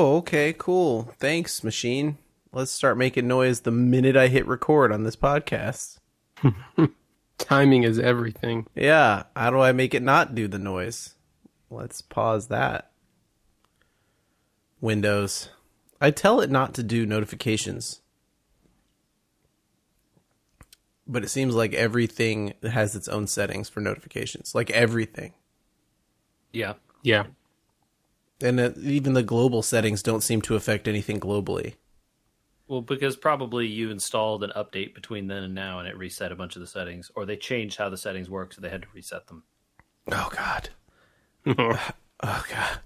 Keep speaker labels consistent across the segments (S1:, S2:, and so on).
S1: Oh, okay, cool. Thanks, machine. Let's start making noise the minute I hit record on this podcast.
S2: Timing is everything.
S1: Yeah, how do I make it not do the noise? Let's pause that. Windows. I tell it not to do notifications. But it seems like everything has its own settings for notifications. Like everything.
S3: Yeah.
S2: Yeah.
S1: And uh, even the global settings don't seem to affect anything globally.
S3: Well, because probably you installed an update between then and now, and it reset a bunch of the settings, or they changed how the settings work, so they had to reset them.
S1: Oh god. oh god.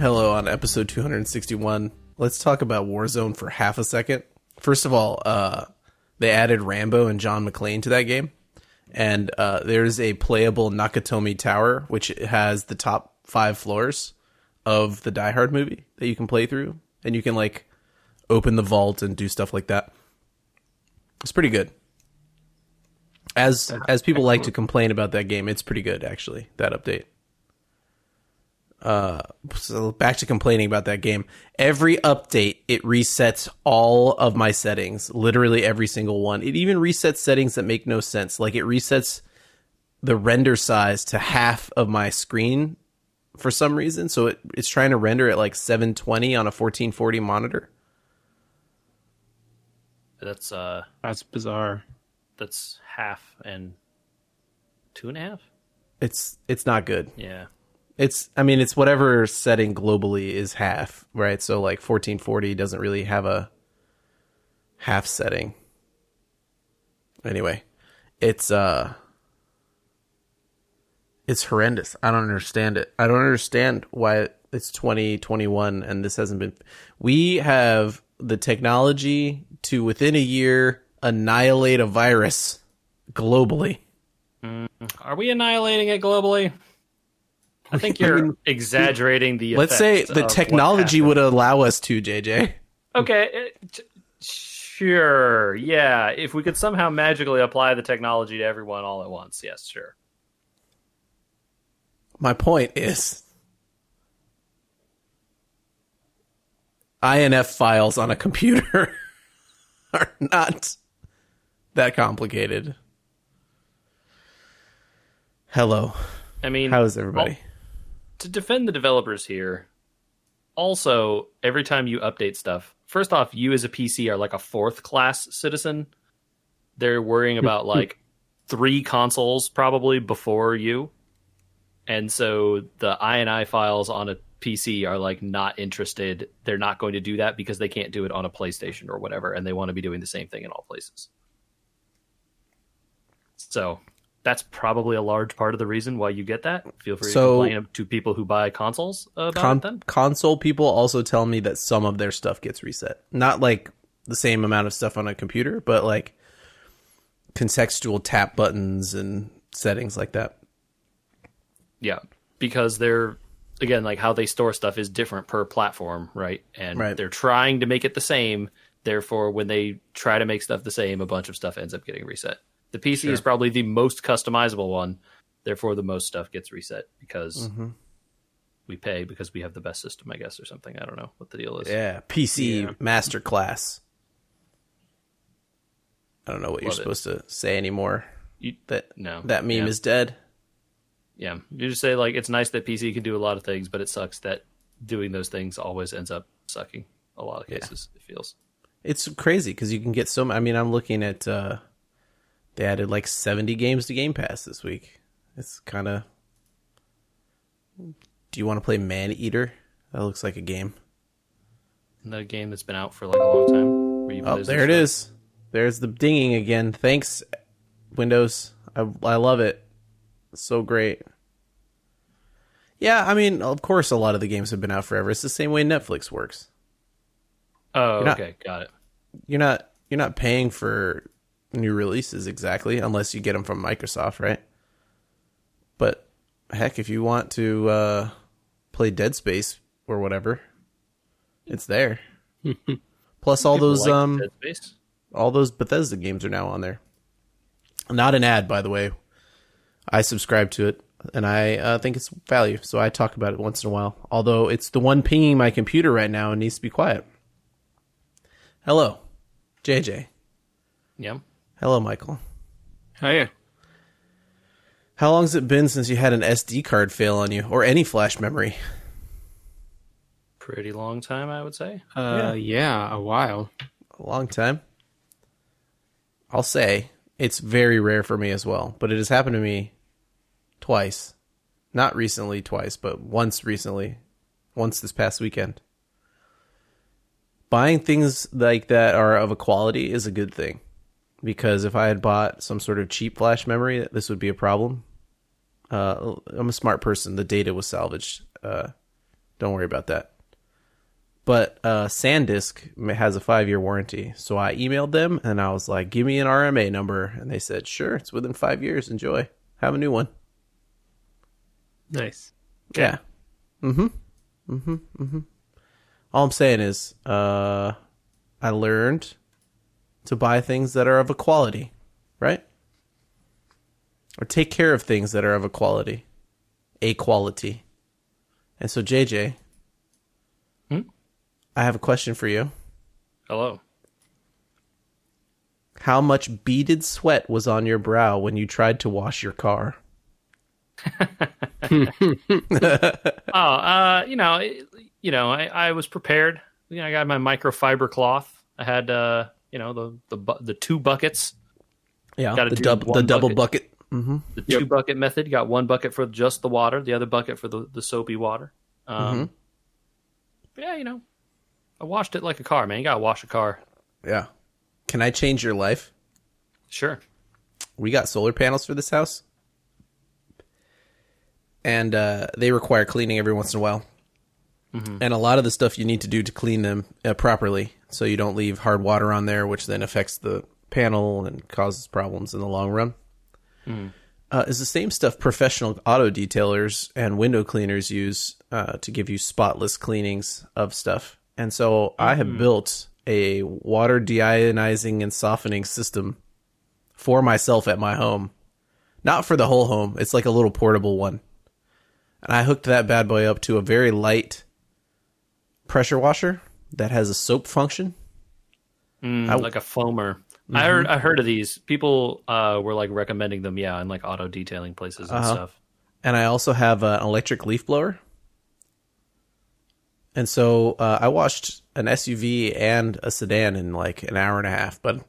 S1: Hello on episode 261. Let's talk about Warzone for half a second. First of all, uh they added Rambo and John McClane to that game and uh, there's a playable Nakatomi Tower, which has the top five floors of the Die Hard movie that you can play through, and you can like open the vault and do stuff like that. It's pretty good. As as people like to complain about that game, it's pretty good actually. That update. Uh, so back to complaining about that game. Every update, it resets all of my settings, literally every single one. It even resets settings that make no sense. Like it resets the render size to half of my screen for some reason. So it, it's trying to render at like 720 on a 1440 monitor.
S3: That's uh,
S2: That's bizarre.
S3: that's half and two and a half.
S1: It's it's not good.
S3: Yeah.
S1: It's I mean it's whatever setting globally is half, right? So like 1440 doesn't really have a half setting. Anyway, it's uh it's horrendous. I don't understand it. I don't understand why it's 2021 and this hasn't been We have the technology to within a year annihilate a virus globally.
S3: Are we annihilating it globally? I think you're exaggerating the.
S1: Let's say the technology would allow us to, JJ.
S3: Okay, it- t- sure. Yeah, if we could somehow magically apply the technology to everyone all at once, yes, sure.
S1: My point is INF files on a computer are not that complicated. Hello.
S3: I mean,
S1: How is everybody?
S3: Oh, to defend the developers here, also, every time you update stuff, first off, you as a PC are like a fourth class citizen. They're worrying about like three consoles probably before you. And so the INI files on a PC are like not interested. They're not going to do that because they can't do it on a PlayStation or whatever, and they want to be doing the same thing in all places. So that's probably a large part of the reason why you get that. Feel free
S1: So-
S3: to complain to people who buy consoles about
S1: Con-
S3: it then.
S1: console people also tell me that some of their stuff gets reset. Not like the same amount of stuff on a computer, but like contextual tap buttons and settings like that.
S3: Yeah, because they're again like how they store stuff is different per platform, right? And
S1: Right.
S3: they're trying to make it the same. Therefore, when they try to make stuff the same, a bunch of stuff ends up getting reset. The PC is probably the most customizable one. Therefore, the most stuff gets reset because
S1: Mm-hmm.
S3: we pay because we have the best system, I guess, or something. I don't know what the deal is.
S1: Yeah, PC
S2: Yeah.
S1: masterclass. I don't know what you're
S3: Love it.
S1: supposed to say anymore.
S3: You-
S1: That
S3: no,
S1: that meme
S3: yeah.
S1: is dead.
S3: Yeah, you just say like it's nice that PC can do a lot of things, but it sucks that doing those things always ends up sucking. A lot of cases, it feels.
S1: It's crazy because you can get so. I mean, I'm looking at. uh They added like 70 games to Game Pass this week. It's kind of. Do you want to play Maneater? That looks like a game.
S3: That game that's been out for like a long time? Where you
S1: Oh, there it is. There's the dinging again. Thanks, Windows. I I love it. It's so great. Yeah, I mean, of course, a lot of the games have been out forever. It's the same way Netflix works.
S3: Oh,
S1: not-
S3: okay, got it.
S1: You're not you're not paying for new releases exactly, unless you get them from Microsoft, right? But heck, if you want to uh, play Dead Space or whatever, It's there. Plus all those
S3: Like
S1: um all those Bethesda games are now on there. Not an ad, by the way. I subscribe to it, and I uh, think it's value, so I talk about it once in a while. Although it's the one pinging my computer right now and needs to be quiet. Hello, JJ.
S3: Yeah.
S1: Hello, Michael.
S2: Hiya.
S1: How long's it been since you had an SD card fail on you, or any flash memory?
S3: Pretty long time, I would say.
S2: Uh, yeah. a while.
S1: A long time. I'll say it's very rare for me as well, but it has happened to me twice. Not recently, twice, but once recently. Once this past weekend. Buying things like that are of a quality is a good thing. Because if I had bought some sort of cheap flash memory, this would be a problem. Uh, I'm a smart person. The data was salvaged. Uh, don't worry about that but uh, SanDisk has a five year warranty. So I emailed them and I was like, "Give me an RMA number," and they said, "Sure, it's within five years. Enjoy. Have a new one."
S2: Nice.
S1: Yeah. Mm-hmm. Mm-hmm. Mm-hmm. All I'm saying is, uh, I learned to buy things that are of a quality, right? Or take care of things that are of a quality, a quality. And so, JJ,
S3: Hmm?
S1: I have a question for you.
S3: Hello.
S1: How much beaded sweat was on your brow when you tried to wash your car?
S3: Oh, uh, you know, you know, I, I was prepared. You know, I got my microfiber cloth. I had, uh, you know, the the the two buckets,
S1: Yeah, the
S3: do
S1: dub, the
S3: one
S1: double
S3: bucket.
S1: bucket. hmm
S3: the two bucket method. You got one bucket for just the water, the other bucket for the the soapy water. Um, Yeah, you know, I washed it like a car, man. You gotta wash a car.
S1: Yeah. Can I change your life?
S3: Sure.
S1: we got solar panels for this house and uh, they require cleaning every once in a while and a lot of the stuff you need to do to clean them uh, properly so you don't leave hard water on there which then affects the panel and causes problems in the long run uh, is the same stuff professional auto detailers and window cleaners use uh, to give you spotless cleanings of stuff and so i have built a water deionizing and softening system for myself at my home. Not for the whole home. It's like a little portable one. And I hooked that bad boy up to a very light pressure washer that has a soap function.
S3: Mm,
S1: I-
S3: like a foamer. I heard I heard of these. People uh, were like recommending them, yeah, in like auto detailing places and
S1: Uh-huh.
S3: stuff.
S1: And I also have uh, an electric leaf blower. And so uh, I washed an SUV and a sedan in like an hour and a half, but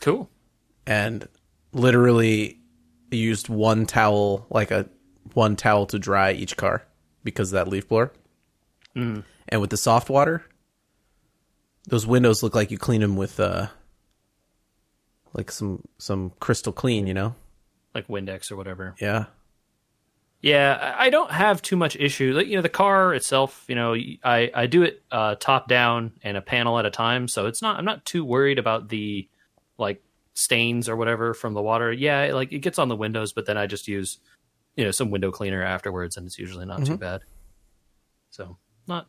S3: Cool.
S1: and literally used one towel, like a one towel to dry each car because of that leaf blower. And with the soft water, those windows look like you clean them with uh, like some some crystal clean, you know?
S3: Like Windex or whatever.
S1: Yeah.
S3: Yeah, I don't have too much issue. Like you know, the car itself, you know, I I do it uh, top down and a panel at a time, so it's not. I'm not too worried about the like stains or whatever from the water. Yeah, like it gets on the windows, but then I just use you know some window cleaner afterwards, and it's usually not too bad. So not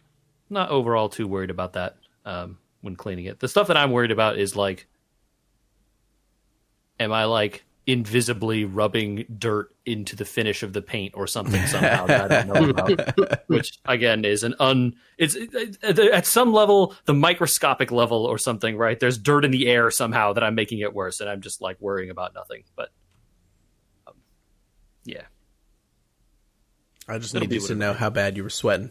S3: not overall too worried about that um, when cleaning it. The stuff that I'm worried about is like, am I like invisibly rubbing dirt into the finish of the paint or something somehow that I don't know about? Which again is an un. It's it- it- at some level the microscopic level or something, right? There's dirt in the air somehow that I'm making it worse, and I'm just like worrying about nothing. But um, yeah,
S1: I just
S3: It'll be
S1: needed to know how bad you were sweating.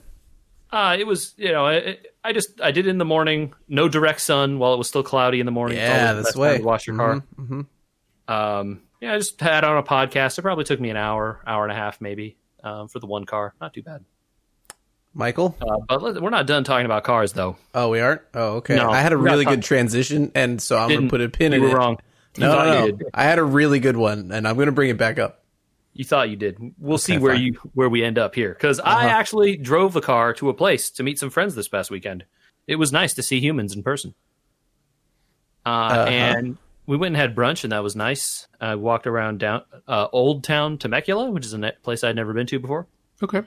S3: Uh, it was, you know, I, I just I did it in the morning, no direct sun while it was still cloudy in the morning.
S1: Yeah, that's way.
S3: to wash your car.
S1: Mm-hmm.
S3: Um, yeah, I just had on a podcast. It probably took me an hour, hour and a half, maybe, um, for the one car. Not too bad.
S1: Michael?
S3: Uh, but let, we're not done talking about cars, though.
S1: Oh, we aren't? Oh, okay.
S3: No,
S1: I had a really good transition, and so I'm going to put a pin
S3: you
S1: in
S3: were
S1: it.
S3: wrong.
S1: No, no, no. I had a really good one, and I'm going to bring it back up.
S3: You thought you did. We'll see where you where we end up here because I
S1: Uh-huh.
S3: actually drove the car to a place to meet some friends this past weekend. It was nice to see humans in person. Uh,
S1: Uh-huh.
S3: And we went and had brunch, and that was nice. I walked around down uh, Old Town Temecula, which is a place I'd never been to before.
S2: Okay.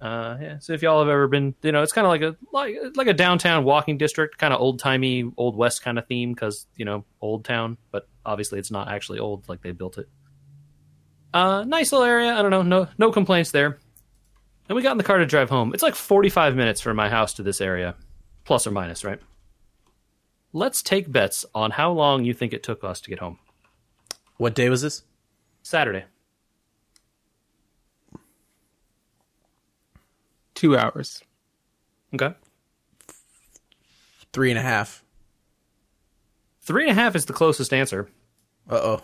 S3: Uh, yeah. So if y'all have ever been, you know, it's kind of like a like like a downtown walking district, kind of old timey, old west kind of theme because you know old town, but obviously it's not actually old like they built it. Uh, nice little area. I don't know. No no complaints there. And we got in the car to drive home. It's like forty five minutes from my house to this area, plus or minus, right? Let's take bets on how long you think it took us to get home.
S1: What day was this?
S3: Saturday.
S2: Two hours.
S3: Okay.
S1: Three and a half.
S3: Three and a half is the closest answer.
S1: Uh oh.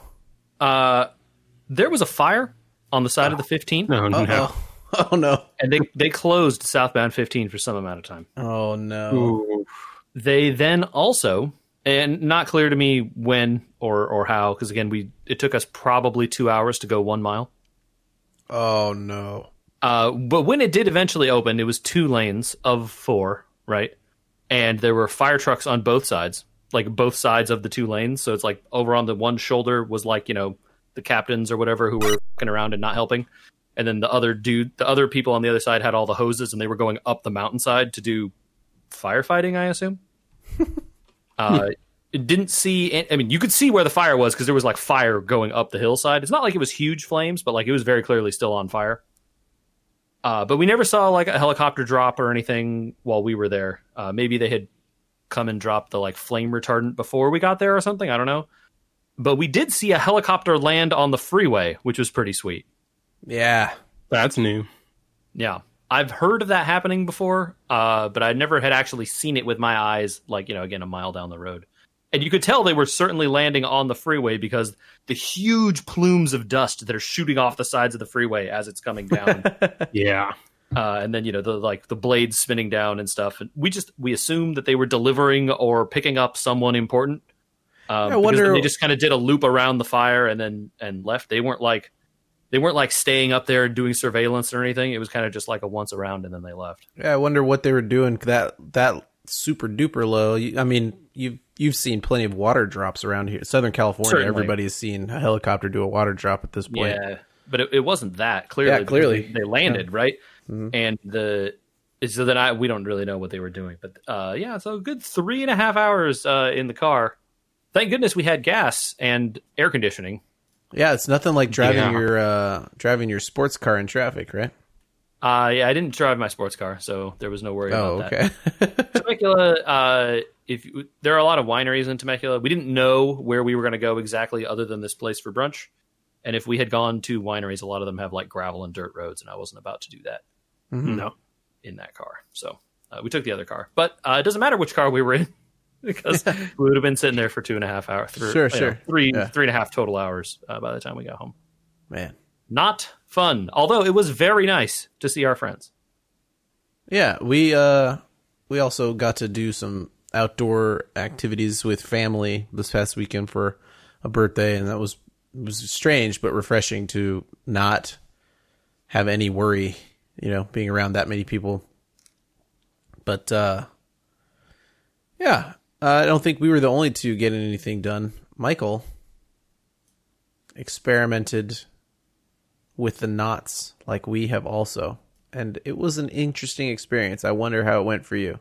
S3: Uh, there was a fire on the side of the 15,
S2: No, no.
S1: Uh oh. Oh no.
S3: and they, they closed southbound 15 for some amount of time.
S1: Oh no.
S2: Ooh.
S3: They then also, and not clear to me when or or how, because again, we it took us probably two hours to go one mile.
S1: Oh no.
S3: Uh, but when it did eventually open, it was two lanes of four, right? And there were fire trucks on both sides, like both sides of the two lanes. So it's like over on the one shoulder was like, you know, the captains or whatever who were fucking around and not helping. And then the other dude, the other people on the other side had all the hoses and they were going up the mountainside to do firefighting, I assume. uh, it didn't see, I mean, you could see where the fire was because there was like fire going up the hillside. It's not like it was huge flames, but like it was very clearly still on fire. Uh, but we never saw like a helicopter drop or anything while we were there. Uh, maybe they had come and dropped the like flame retardant before we got there or something. I don't know. But we did see a helicopter land on the freeway, which was pretty sweet.
S1: Yeah.
S2: That's new.
S3: Yeah. I've heard of that happening before, uh, but I never had actually seen it with my eyes, like, you know, again, a mile down the road. And you could tell they were certainly landing on the freeway because the huge plumes of dust that are shooting off the sides of the freeway as it's coming down.
S2: Yeah.
S3: uh, and then you know the like the blades spinning down and stuff. And we just we assumed that they were delivering or picking up someone important. Um,
S1: I wonder-
S3: they just kind of did a loop around the fire and then and left. They weren't like they weren't like staying up there and doing surveillance or anything. It was kind of just like a once around and then they left.
S1: Yeah, I wonder what they were doing that that super duper low. I mean, you've you've seen plenty of water drops around here. Southern California,
S3: Certainly.
S1: everybody has seen a helicopter do a water drop at this point.
S3: Yeah, but it, it wasn't that clearly.
S1: Yeah, clearly.
S3: they, they landed right,
S1: Mhm.
S3: and the so then I we don't really know what they were doing, but uh, yeah, so a good three and a half hours uh, in the car. Thank goodness we had gas and air conditioning.
S1: Yeah, it's nothing like driving
S2: Yeah.
S1: your uh, driving your sports car in traffic, right?
S3: Uh, yeah, I didn't drive my sports car, so there was no worry
S1: Oh,
S3: about that.
S1: okay.
S3: Temecula, uh, if you, there are a lot of wineries in Temecula, we didn't know where we were going to go exactly, other than this place for brunch. And if we had gone to wineries, a lot of them have like gravel and dirt roads, and I wasn't about to do that
S1: Mhm.
S2: No.
S3: in that car. So uh, we took the other car, but uh, it doesn't matter which car we were in because we would have been sitting there for two and a half hours. Through,
S1: Sure,
S3: you know,
S1: sure.
S3: three
S1: Yeah.
S3: three and a half total hours uh, by the time we got home.
S1: Man.
S3: Not fun, although it was very nice to see our friends.
S1: Yeah, we uh we also got to do some outdoor activities with family this past weekend for a birthday and that was was strange but refreshing to not have any worry, you know, being around that many people. But uh yeah, uh, I don't think we were the only two getting anything done. Michael experimented with the Knott's like we have also and it was an interesting experience. I wonder how it went for you.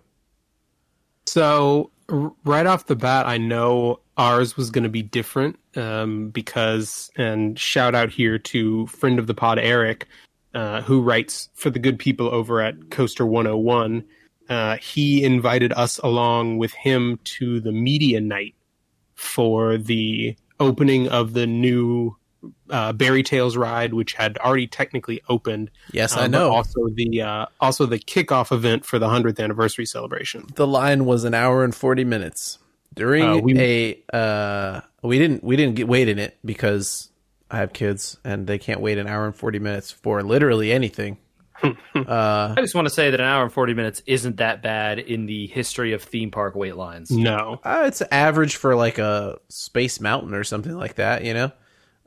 S2: So right off the bat, I know ours was going to be different um, because, and shout out here to friend of the pod Eric, uh, who writes for the good people over at Coaster 101. Uh, he invited us along with him to the media night for the opening of the new uh, Bear-y Tales ride, which had already technically opened.
S1: Yes,
S2: um,
S1: I know.
S2: Also the uh, also the kickoff event for the hundredth anniversary celebration.
S1: the line was an hour and 40 minutes. During
S2: Uh, we-
S1: a uh we didn't we didn't get wait in it because I have kids and they can't wait an hour and 40 minutes for literally anything. Uh
S3: I just want to say that an hour and 40 minutes isn't that bad in the history of theme park wait lines.
S2: No,
S1: uh, it's average for like a Space Mountain or something like that, you know.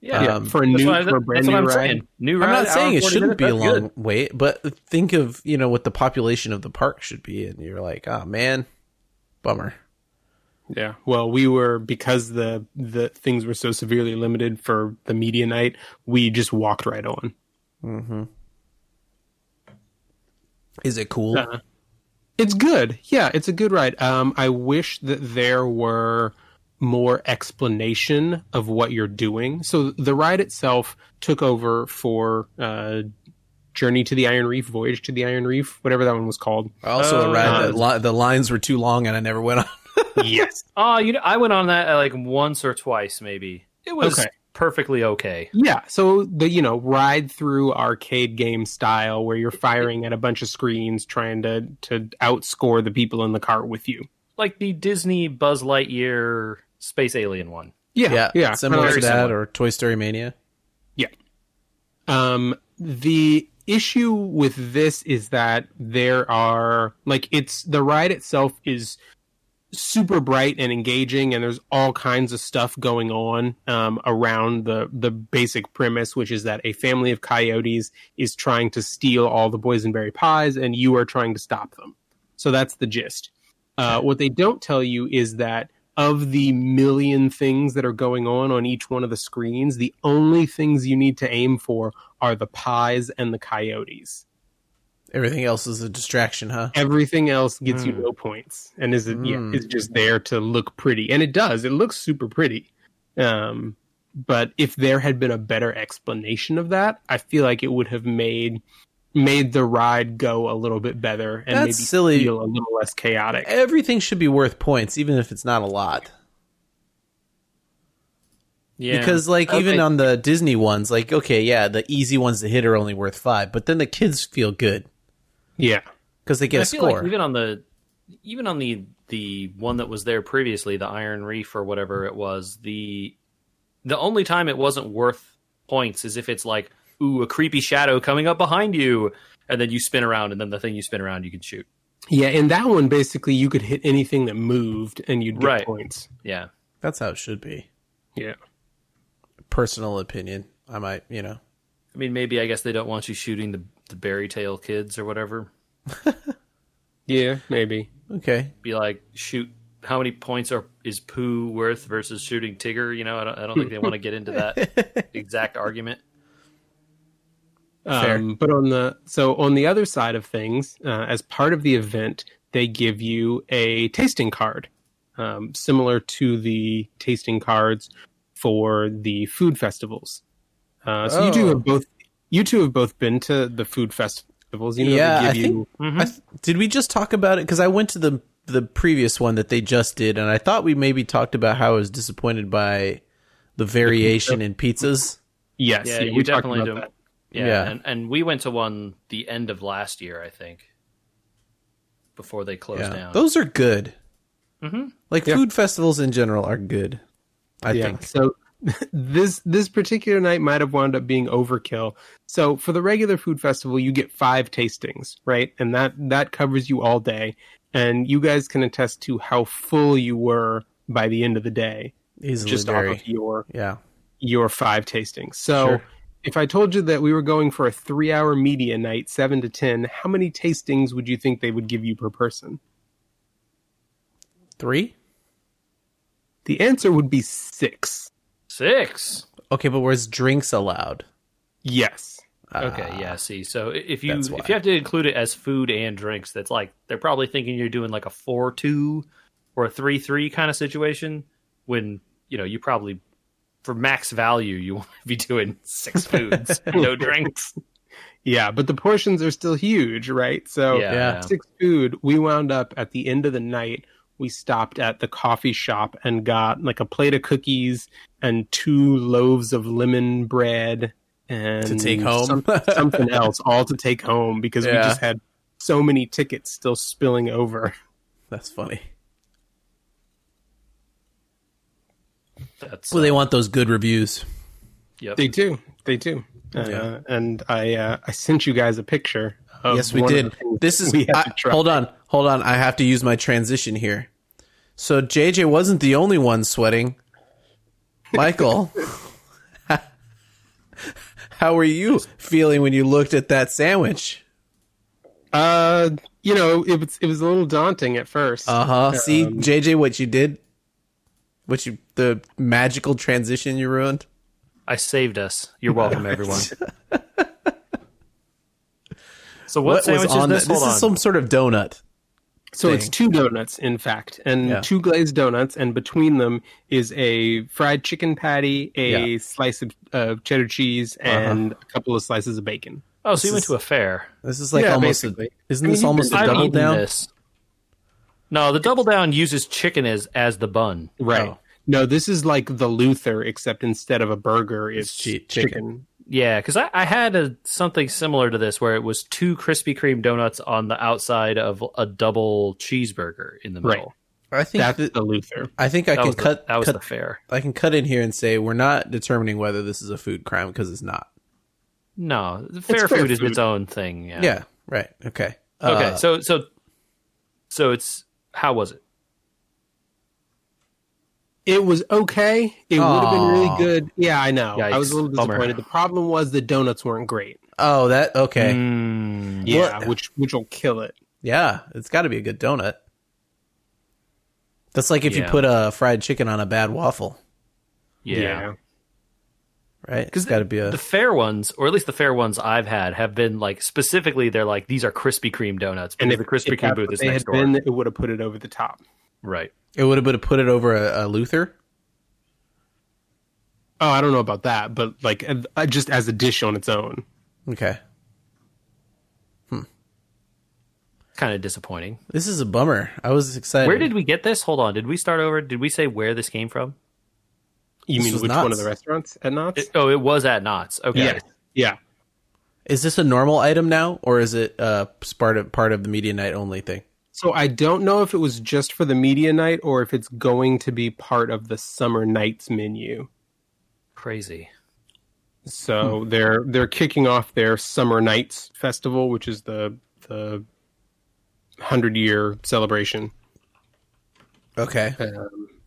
S3: Yeah,
S2: yeah,
S1: Um,
S2: for a
S3: that's
S2: new
S3: what, I,
S2: for a brand
S3: that's what
S2: new
S3: I'm
S2: ride.
S3: saying. New ride,
S1: I'm not saying it shouldn't be a long
S3: good.
S1: wait, but think of, you know, what the population of the park should be and you're like, "Oh man, bummer."
S2: Yeah. Well, we were because the the things were so severely limited for the media night. We just walked right on.
S1: Mhm. Is it cool?
S2: Uh, It's good. Yeah, it's a good ride. Um, I wish that there were more explanation of what you're doing. So the ride itself took over for uh, Journey to the Iron Reef, Voyage to the Iron Reef, whatever that one was called.
S1: also, a
S3: Oh,
S1: ride that li- the lines were too long and I never went on.
S2: yes.
S3: Oh, you know, I went on that uh, like once or twice, maybe. It was
S2: Okay.
S3: Perfectly okay.
S2: Yeah, so the you know ride through arcade game style where you're firing at a bunch of screens trying to to outscore the people in the car with you.
S3: Like the Disney Buzz Lightyear Space Alien one.
S2: Yeah,
S1: yeah,
S2: yeah,
S1: similar to
S2: like-
S1: that or Toy Story Mania. Yeah.
S2: Um, the issue with this is that there are like it's the ride itself is super bright and engaging and there's all kinds of stuff going on um, around the the basic premise which is that a family of coyotes is trying to steal all the boysenberry pies and you are trying to stop them. So that's the gist. Uh, what they don't tell you is that of the million things that are going on on each one of the screens the only things you need to aim for are the pies and the coyotes
S1: Everything else is a distraction, huh?
S2: everything else gets you
S3: Hmm.
S2: no points and is
S1: Hmm.
S2: yeah is just there to look pretty and it does it looks super pretty um but if there had been a better explanation of that i feel like it would have made made the ride go a little bit better and
S1: That's
S2: maybe
S1: silly.
S2: feel a little less chaotic
S1: Everything should be worth points, even if it's not a lot.
S3: Yeah.
S1: Because like even on the Disney ones, like okay, yeah, the easy ones to hit are only worth five, but then the kids feel good
S2: yeah
S1: because they get
S3: I
S1: a
S3: feel
S1: score.
S3: like even on the even on the the one that was there previously, the Iron Reef or whatever it was, the the only time it wasn't worth points is if it's like, ooh, a creepy shadow coming up behind you, and then you spin around, and then the thing you spin around you can shoot.
S2: yeah in that one basically you could hit anything that moved and you'd get
S3: Right.
S2: points
S3: Yeah.
S1: That's how it should be.
S2: yeah
S1: Personal opinion. I might, you know.
S3: I mean, maybe I guess they don't want you shooting the the berry tail kids or whatever.
S2: yeah maybe
S1: Okay.
S3: Be like, shoot. How many points are is Pooh worth versus shooting Tigger? You know, I don't, I don't think they want to get into that exact argument.
S1: Fair.
S2: Um, but on the so on the other side of things, uh, as part of the event, they give you a tasting card, um, similar to the tasting cards for the food festivals. Uh, so you
S1: do
S2: have both you two have both been to the food festivals. You know,
S1: Yeah,
S2: they
S1: I think-
S2: you
S3: Mm-hmm.
S1: I th- did we just talk about it? Because I went to the the previous one that they just did, and I thought we maybe talked about how I was disappointed by the variation in pizzas.
S2: yes,
S3: Yeah,
S2: yeah,
S3: you
S2: we talked
S3: definitely
S2: about
S3: do.
S2: that.
S3: Yeah,
S1: Yeah.
S3: And, and we went to one the end of last year, I think, before they closed
S1: Yeah,
S3: down.
S1: those are good.
S3: hmm
S1: Like
S2: Yeah.
S1: food festivals in general are good. I
S2: yeah.
S1: think.
S2: So this this particular night might have wound up being overkill. So for the regular food festival, you get five tastings, right? And that that covers you all day. And you guys can attest to how full you were by the end of the day,
S1: Easily
S2: just
S1: very.
S2: off of your
S1: yeah.
S2: your five tastings. So
S1: Sure.
S2: if I told you that we were going for a three hour media night, seven to ten, how many tastings would you think they would give you per person?
S1: Three.
S2: The answer would be six.
S3: Six.
S1: Okay, but where's drinks allowed?
S2: Yes.
S3: Okay,
S1: Ah,
S3: yeah. See, so if you
S1: that's
S3: if you have to include it as food and drinks, that's like they're probably thinking you're doing like a four two or a three three kind of situation. When you know you probably for max value you want to be doing six foods, no drinks.
S2: Yeah, but the portions are still huge, right? So
S3: Yeah,
S1: Yeah.
S3: yeah.
S2: six food. We wound up at the end of the night. We stopped at the coffee shop and got like a plate of cookies and two loaves of lemon bread and
S1: To take home?
S2: some- something else, all to take home because we just had so many tickets still spilling over.
S1: That's funny.
S3: That's
S1: Well, they
S3: uh,
S1: want those good reviews.
S3: yep.
S2: They do, they do. Uh,
S1: Yeah.
S2: And I, uh, I sent you guys a picture. Of
S1: yes, we did. This is
S2: we had
S1: I-
S2: to try.
S1: hold on, hold on. I have to use my transition here. So JJ wasn't the only one sweating. Michael, how were you feeling when you looked at that sandwich?
S2: Uh, you know, it was it was a little daunting at first.
S1: Uh huh. See,
S2: Um,
S1: JJ, what you did, what you the magical transition you ruined.
S3: I saved us. You're welcome, everyone. So what,
S1: what was
S3: sandwich is
S1: on
S3: this?
S1: the- This is some sort of donut.
S2: So it's two donuts, in fact, and
S1: Yeah.
S2: two glazed donuts, and between them is a fried chicken patty, a
S1: Yeah. Uh-huh.
S2: slice of uh, cheddar cheese, and a couple of slices of bacon.
S3: oh, so you went
S1: is-
S3: to a fair.
S1: This is like
S2: Yeah,
S1: almost. A,
S2: basically.
S1: isn't
S2: I mean,
S1: this almost a double down?
S3: this. No, the double down uses chicken as as the bun.
S2: Right.
S1: Oh.
S2: No, this is like the Luther, except instead of a burger, it's,
S1: It's
S2: chicken.
S1: chicken.
S3: Yeah, because I, I had a, something similar to this where it was two Krispy Kreme donuts on the outside of a double cheeseburger in the
S2: Right.
S3: middle.
S1: I think
S2: That's
S1: that,
S2: the Luther.
S1: I think I
S3: That
S1: can
S3: was the-
S1: cut.
S3: that was
S1: cut
S3: the fair.
S1: I can cut in here and say we're not determining whether this is a food crime because it's not.
S3: No, fair,
S2: fair
S3: food, is its own thing. Yeah.
S1: Yeah. Right. Okay.
S3: Okay.
S1: Uh,
S3: so so so it's how was it?
S2: It was okay. It would have been really good. Yeah, I know. I was a
S3: Yikes.
S2: little
S3: Bummer.
S2: disappointed. The problem was the donuts weren't great.
S1: oh, that okay.
S3: Mm,
S2: Yeah,
S1: What-
S2: which which will kill it.
S1: Yeah, it's got to be a good donut. That's like if you
S3: Yeah.
S1: put a fried chicken on a bad waffle,
S3: yeah.
S1: right? It's
S3: Because
S1: got to be a
S3: the fair ones, or at least the fair ones I've had, have been like specifically. They're like these are Krispy Kreme donuts
S2: And
S3: because
S2: if
S3: the Krispy
S2: if
S3: Kreme
S2: that's
S3: booth
S2: what
S3: is
S2: they
S3: next
S2: had
S3: door.
S2: been, it would have put it over the top.
S3: Right.
S1: It would have been put it over a, a Luther.
S2: Oh, I don't know about that, but like uh, just as a dish on its own.
S1: Okay, Hmm.
S3: Kind of disappointing.
S1: this is a bummer. I was excited.
S3: Where did we get this? Hold on. Did we start over? Did we say where this came from?
S2: You
S1: This
S2: mean
S1: was
S2: which one of the restaurants at Knott's?
S3: It- oh, it was at Knott's. Okay.
S2: Yes. Yeah.
S1: is this a normal item now, or is it uh part of part of the media night only thing?
S2: So I don't know if it was just for the media night or if it's going to be part of the summer nights menu.
S3: Crazy.
S2: So they're they're kicking off their summer nights festival, which is the the hundred year celebration.
S1: Okay,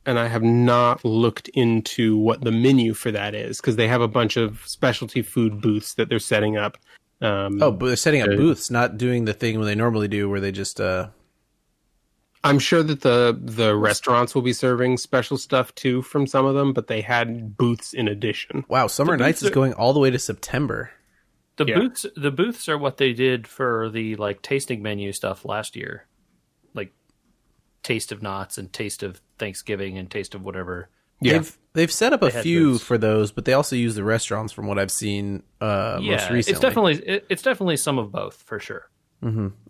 S2: and I have not looked into what the menu for that is because they have a bunch of specialty food booths that they're setting up. Um,
S1: oh, but they're setting up booths, not doing the thing where they normally do, where they just uh
S2: I'm sure that the the restaurants will be serving special stuff too from some of them, but they had booths in addition.
S1: wow, summer
S3: The
S1: nights
S3: booths
S1: is
S3: are-
S1: going all the way to September.
S3: The
S2: Yeah.
S3: booths the booths are what they did for the like tasting menu stuff last year. Like Taste of Knott's and Taste of Thanksgiving and Taste of whatever.
S2: Yeah,
S1: They've they've set up a few
S3: booths.
S1: for those, but they also use the restaurants from what I've seen uh, most recently.
S3: it's definitely it, it's definitely some of both for sure.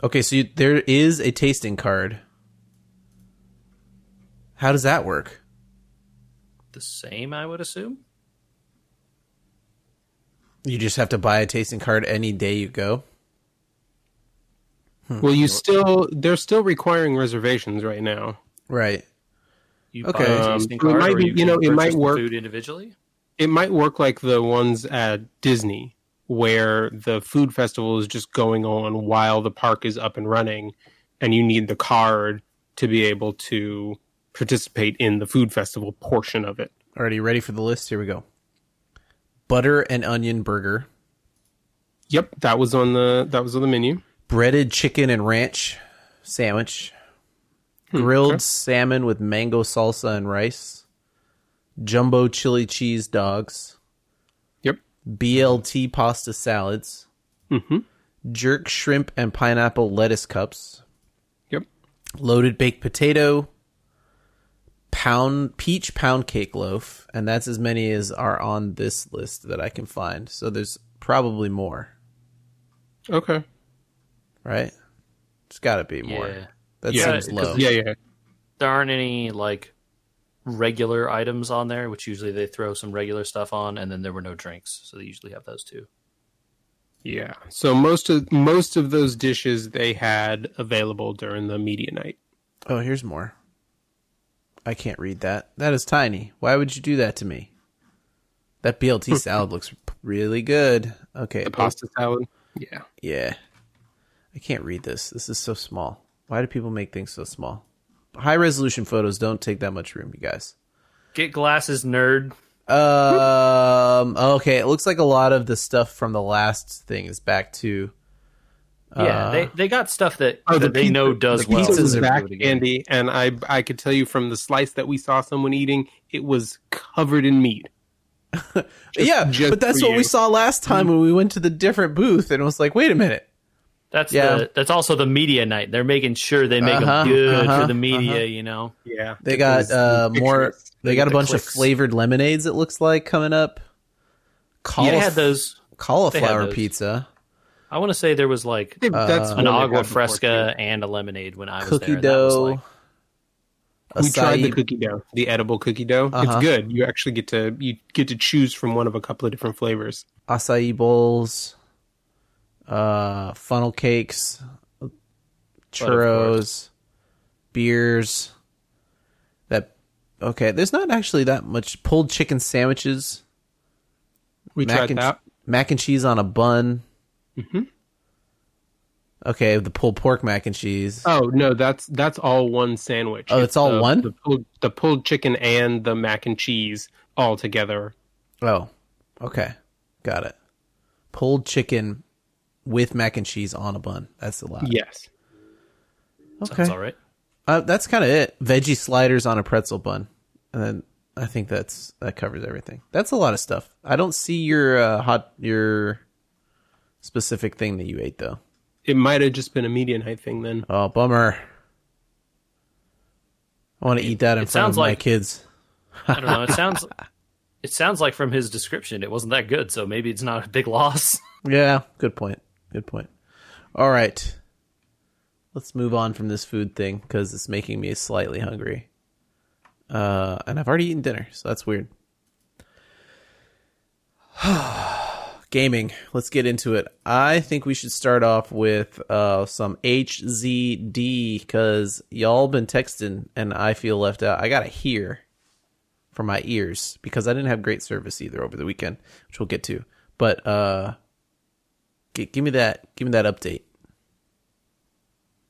S1: okay. So you, there is a tasting card. How does that work?
S3: The same, I would assume.
S1: You just have to buy a tasting card any day you go.
S2: well, you still they're still requiring reservations right now.
S1: Right.
S3: You
S1: Okay.
S2: Um, it might be-
S3: you,
S2: you know, it might work-
S3: food individually.
S2: It might work like the ones at Disney, where the food festival is just going on while the park is up and running, and you need the card to be able to participate in the food festival portion of it.
S1: Already ready for the list? Here we go. Butter and onion burger,
S2: Yep, that was on the that was on the menu.
S1: breaded chicken and ranch sandwich, grilled salmon with mango salsa and rice, jumbo chili cheese dogs,
S2: Yep.
S1: BLT pasta salads,
S2: Mm-hmm.
S1: jerk shrimp and pineapple lettuce cups,
S2: Yep.
S1: loaded baked potato, pound peach pound cake loaf, and that's as many as are on this list that I can find. So there's probably more,
S2: Okay.
S1: right? It's got to be more.
S3: Yeah.
S1: That
S3: Yeah,
S1: seems
S3: 'cause
S1: low.
S2: Yeah, yeah.
S3: There aren't any like regular items on there, which usually they throw some regular stuff on, and then there were no drinks, so they usually have those too.
S2: Yeah. So most of most of those dishes they had available during the media night.
S1: Oh, here's more. I can't read that. That is tiny. Why would you do that to me? That BLT salad looks really good. Okay.
S2: The pasta salad. Yeah.
S1: Yeah. I can't read this. This is so small. Why do people make things so small? High resolution photos don't take that much room, you guys.
S3: Get glasses, nerd.
S1: Um. Okay. It looks like a lot of the stuff from the last thing is back to.
S3: Yeah,
S1: Uh,
S3: they they got stuff that,
S2: Oh, the
S3: they
S2: pizza-
S3: know does
S1: the
S3: well.
S1: pizzas
S2: Pizza was back,
S3: Do it.
S2: Andy, and I I could tell you from the slice that we saw someone eating, it was covered in meat.
S1: yeah,
S2: just
S1: but that's
S2: for
S1: what we saw last time when we went to the different booth, and it was like, wait a minute,
S3: That's
S1: Yeah.
S3: the that's also the media night. They're making sure they make
S1: Uh-huh,
S3: them good
S1: uh-huh,
S3: for the media.
S1: uh-huh.
S3: You know,
S2: Yeah,
S1: They got
S2: those-
S1: uh, more. They got a
S2: The
S1: bunch
S2: clicks.
S1: of flavored lemonades. It looks like coming up.
S3: yeah, they
S1: Caulif-
S3: had those.
S1: cauliflower
S3: those.
S1: pizza,
S3: I want to say there was like
S2: They- that's
S1: Uh,
S3: an agua fresca and a lemonade when I was
S1: cookie
S3: there. and that was,
S1: dough.
S3: like-
S2: We tried the cookie dough, the edible cookie dough.
S1: Uh-huh.
S2: It's good. You actually get to you get to choose from one of a couple of different flavors.
S1: acai bowls, uh, funnel cakes, churros, beers. That okay? There's not actually that much pulled chicken sandwiches,
S2: We
S1: mac
S2: tried
S1: and
S2: that.
S1: mac and cheese on a bun.
S2: Mhm.
S1: Okay, the pulled pork mac and cheese.
S2: Oh no, that's that's all one sandwich.
S1: Oh, it's all
S2: the,
S1: one?
S2: The pulled, the pulled chicken and the mac and cheese all together.
S1: Oh, okay, got it. Pulled chicken with mac and cheese on a bun. That's a lot.
S2: Yes.
S1: Okay,
S3: Sounds all right.
S1: Uh, that's kind of it. Veggie sliders on a pretzel bun, and then I think that's that covers everything. That's a lot of stuff. I don't see your uh, hot your specific thing that you ate though.
S2: It might have just been a median height thing then.
S1: Oh, bummer. I want to eat that in
S3: it
S1: front of
S3: sounds
S1: my kids.
S3: I don't know. It sounds it sounds like from his description it wasn't that good. So maybe it's not a big loss.
S1: Yeah, good point. Good point. All right, let's move on from this food thing because it's making me slightly hungry. Uh, and I've already eaten dinner, so that's weird. Gaming. Let's get into it. I think we should start off with uh, some HZD because y'all been texting and I feel left out. I gotta hear from my ears because I didn't have great service either over the weekend, which we'll get to. But uh, G- give me that. Give me that update.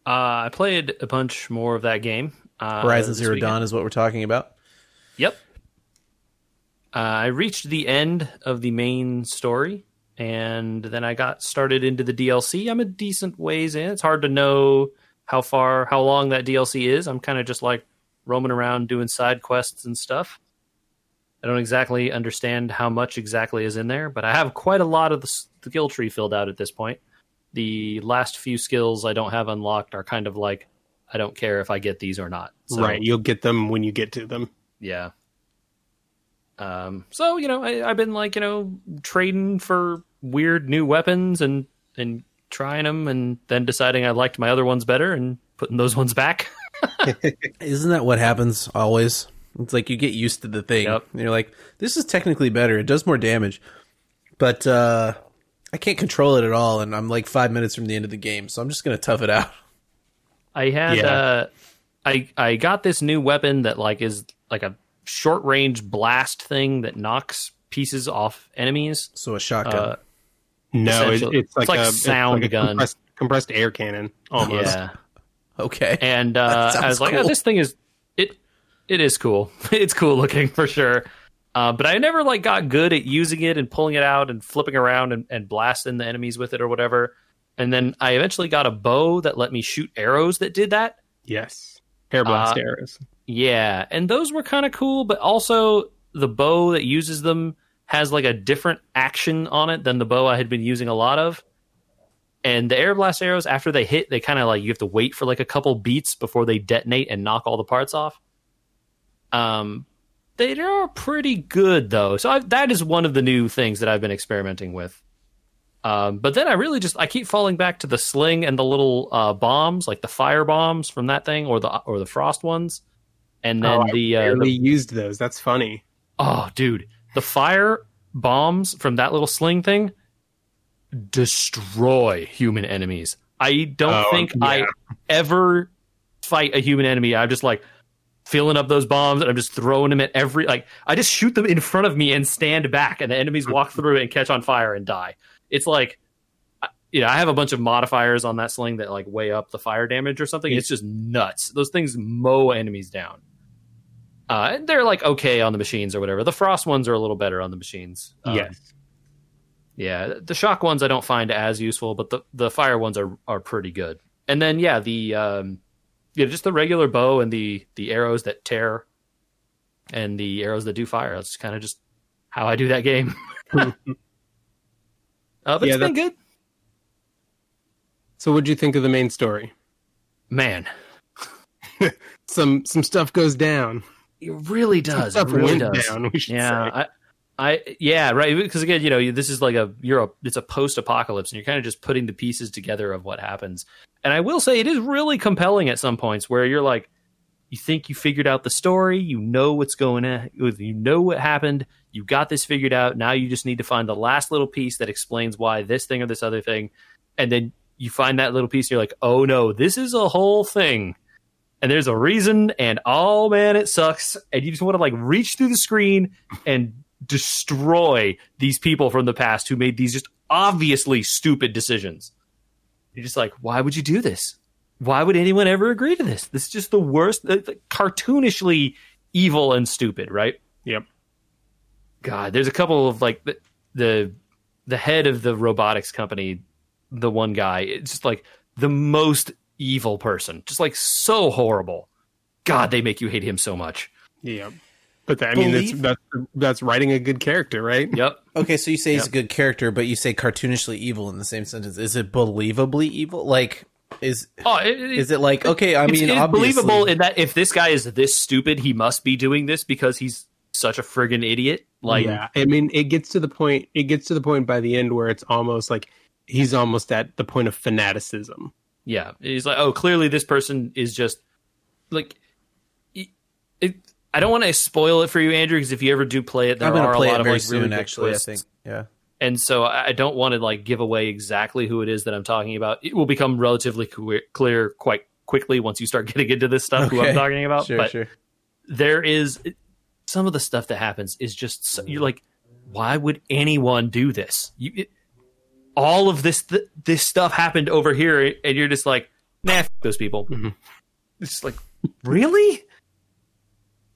S3: Uh, I played a bunch more of that game. Uh,
S1: Horizon Zero
S3: weekend.
S1: Dawn is what we're talking about.
S3: Yep. Uh, I reached the end of the main story, and then I got started into the DLC. I'm a decent ways in. It's hard to know how far, how long that DLC is. I'm kind of just like roaming around doing side quests and stuff. I don't exactly understand how much exactly is in there, but I have quite a lot of the skill tree filled out at this point. The last few skills I don't have unlocked are kind of like I don't care if I get these or not. So,
S2: right. You'll get them when you get to them.
S3: yeah. Um. So you know, I, I've been like you know trading for weird new weapons and and trying them, and then deciding I liked my other ones better and putting those ones back.
S1: Isn't that what happens always? It's like you get used to the thing.
S3: Yep.
S1: And you're like, this is technically better. It does more damage, but uh, I can't control it at all. And I'm like five minutes from the end of the game, so I'm just gonna tough it out.
S3: I had
S2: Yeah.
S3: uh I I got this new weapon that like is like a short range blast thing that knocks pieces off enemies.
S1: So a shotgun.
S3: Uh,
S2: No, it,
S3: Essentially-
S2: it's like
S3: it's like
S2: a
S3: sound
S2: it's like a
S3: gun.
S2: compressed, compressed air cannon almost.
S3: yeah.
S1: okay.
S3: And uh, I was like, oh, this thing is it it is cool. it's cool looking for sure. Uh, but I never like got good at using it and pulling it out and flipping around and, and blasting the enemies with it or whatever. And then I eventually got a bow that let me shoot arrows that did that.
S2: Yes. Air blast
S3: Uh,
S2: arrows.
S3: Yeah, and those were kind of cool, but also the bow that uses them has like a different action on it than the bow I had been using a lot of. And the air blast arrows, after they hit, they kind of like you have to wait for like a couple beats before they detonate and knock all the parts off. Um, they are pretty good though, so i that is one of the new things that I've been experimenting with. Um, but then I really just I keep falling back to the sling and the little uh, bombs, like the fire bombs from that thing, or the or the frost ones, and then
S2: oh,
S3: the, uh, the
S2: used those. That's funny.
S3: oh, dude, the fire bombs from that little sling thing destroy human enemies. I don't
S2: Oh,
S3: think
S2: yeah.
S3: I ever fight a human enemy. I'm just like filling up those bombs and I'm just throwing them at every like I just shoot them in front of me and stand back and the enemies walk through it and catch on fire and die. It's like you know, I have a bunch of modifiers on that sling that like weigh up the fire damage or something. It's just nuts. Those things mow enemies down. Uh, they're like okay on the machines or whatever. The frost ones are a little better on the machines. Um,
S2: yes.
S3: yeah, the shock ones I don't find as useful, but the the fire ones are are pretty good. And then yeah, the um yeah, just the regular bow and the the arrows that tear and the arrows that do fire. That's kind of just how I do that game. uh, but
S2: Yeah,
S3: it's been good.
S2: So, what'd you think of the main story?
S3: Man,
S2: Some some stuff goes down.
S3: It really does. It really does.
S2: down. We
S3: Yeah,
S2: say.
S3: I, I, yeah, right. Because again, you know, this is like a you're a it's a post apocalypse, and you're kind of just putting the pieces together of what happens. And I will say, it is really compelling at some points where you're like, you think you figured out the story, you know what's going on, you know what happened, you got this figured out. Now you just need to find the last little piece that explains why this thing or this other thing, and then you find that little piece, and you're like, oh no, this is a whole thing and there's a reason and oh man it sucks. And you just want to like reach through the screen and destroy these people from the past who made these just obviously stupid decisions. You're just like why would you do this? Why would anyone ever agree to this? This is just the worst uh, like, cartoonishly evil and stupid right?
S2: Yep.
S3: god there's a couple of like the the, the head of the robotics company the one guy it's just like the most evil person just like so horrible god they make you hate him so much
S2: Yeah. But that, I mean, that's,
S1: Believe-
S2: that's that's writing a good character, right?
S3: yep
S1: Okay, so you say he's
S3: Yep.
S1: a good character, but you say cartoonishly evil in the same sentence. Is it believably evil? Like, is
S3: oh it, it-
S1: is it like okay? I
S3: it's,
S1: mean,
S3: it's
S1: obviously,
S3: believable in that if this guy is this stupid he must be doing this because he's such a friggin' idiot like
S2: yeah. I mean, it gets to the point. It gets to the point by the end where it's almost like he's almost at the point of fanaticism.
S3: Yeah, he's like, oh, clearly this person is just like. It, it, I don't want to spoil it for you, Andrew, because if you ever do play it, there
S1: I'm
S3: are a
S1: play
S3: lot
S1: it
S3: of like really
S1: soon.
S3: good
S1: Actually,
S3: twists.
S1: I think. Yeah.
S3: and so I don't want to like give away exactly who it is that I'm talking about. It will become relatively clear quite quickly once you start getting into this stuff. Who I'm talking about,
S1: Sure,
S3: but
S1: sure.
S3: there is some of the stuff that happens is just so, you're like, why would anyone do this? You, it, all of this th- this stuff happened over here, and you're just like, nah, f- those people.
S2: Mhm.
S3: It's like, really?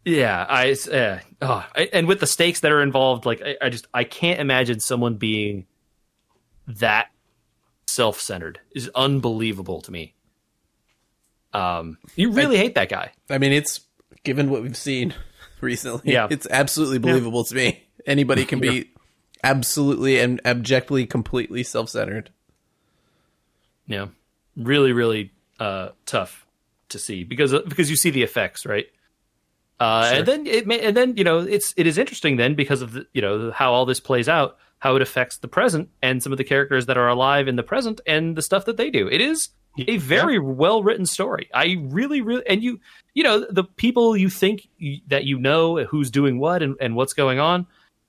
S3: Yeah, I, it's, uh, oh, I- and with the stakes that are involved, like I, I just I can't imagine someone being that self centered. Is unbelievable to me. Um, you really hate that guy.
S1: I mean, it's given what we've seen recently.
S3: Yeah.
S1: it's absolutely believable to me. Anybody can be absolutely and abjectly, completely self-centered.
S3: Yeah, really, really uh, tough to see because because you see the effects, right? Uh,
S1: Sure.
S3: And then it may, and then you know it's it is interesting then because of the, you know how all this plays out, how it affects the present and some of the characters that are alive in the present and the stuff that they do. It is a very well written story. I really, really, and you you know the people you think y- that you know who's doing what and, and what's going on.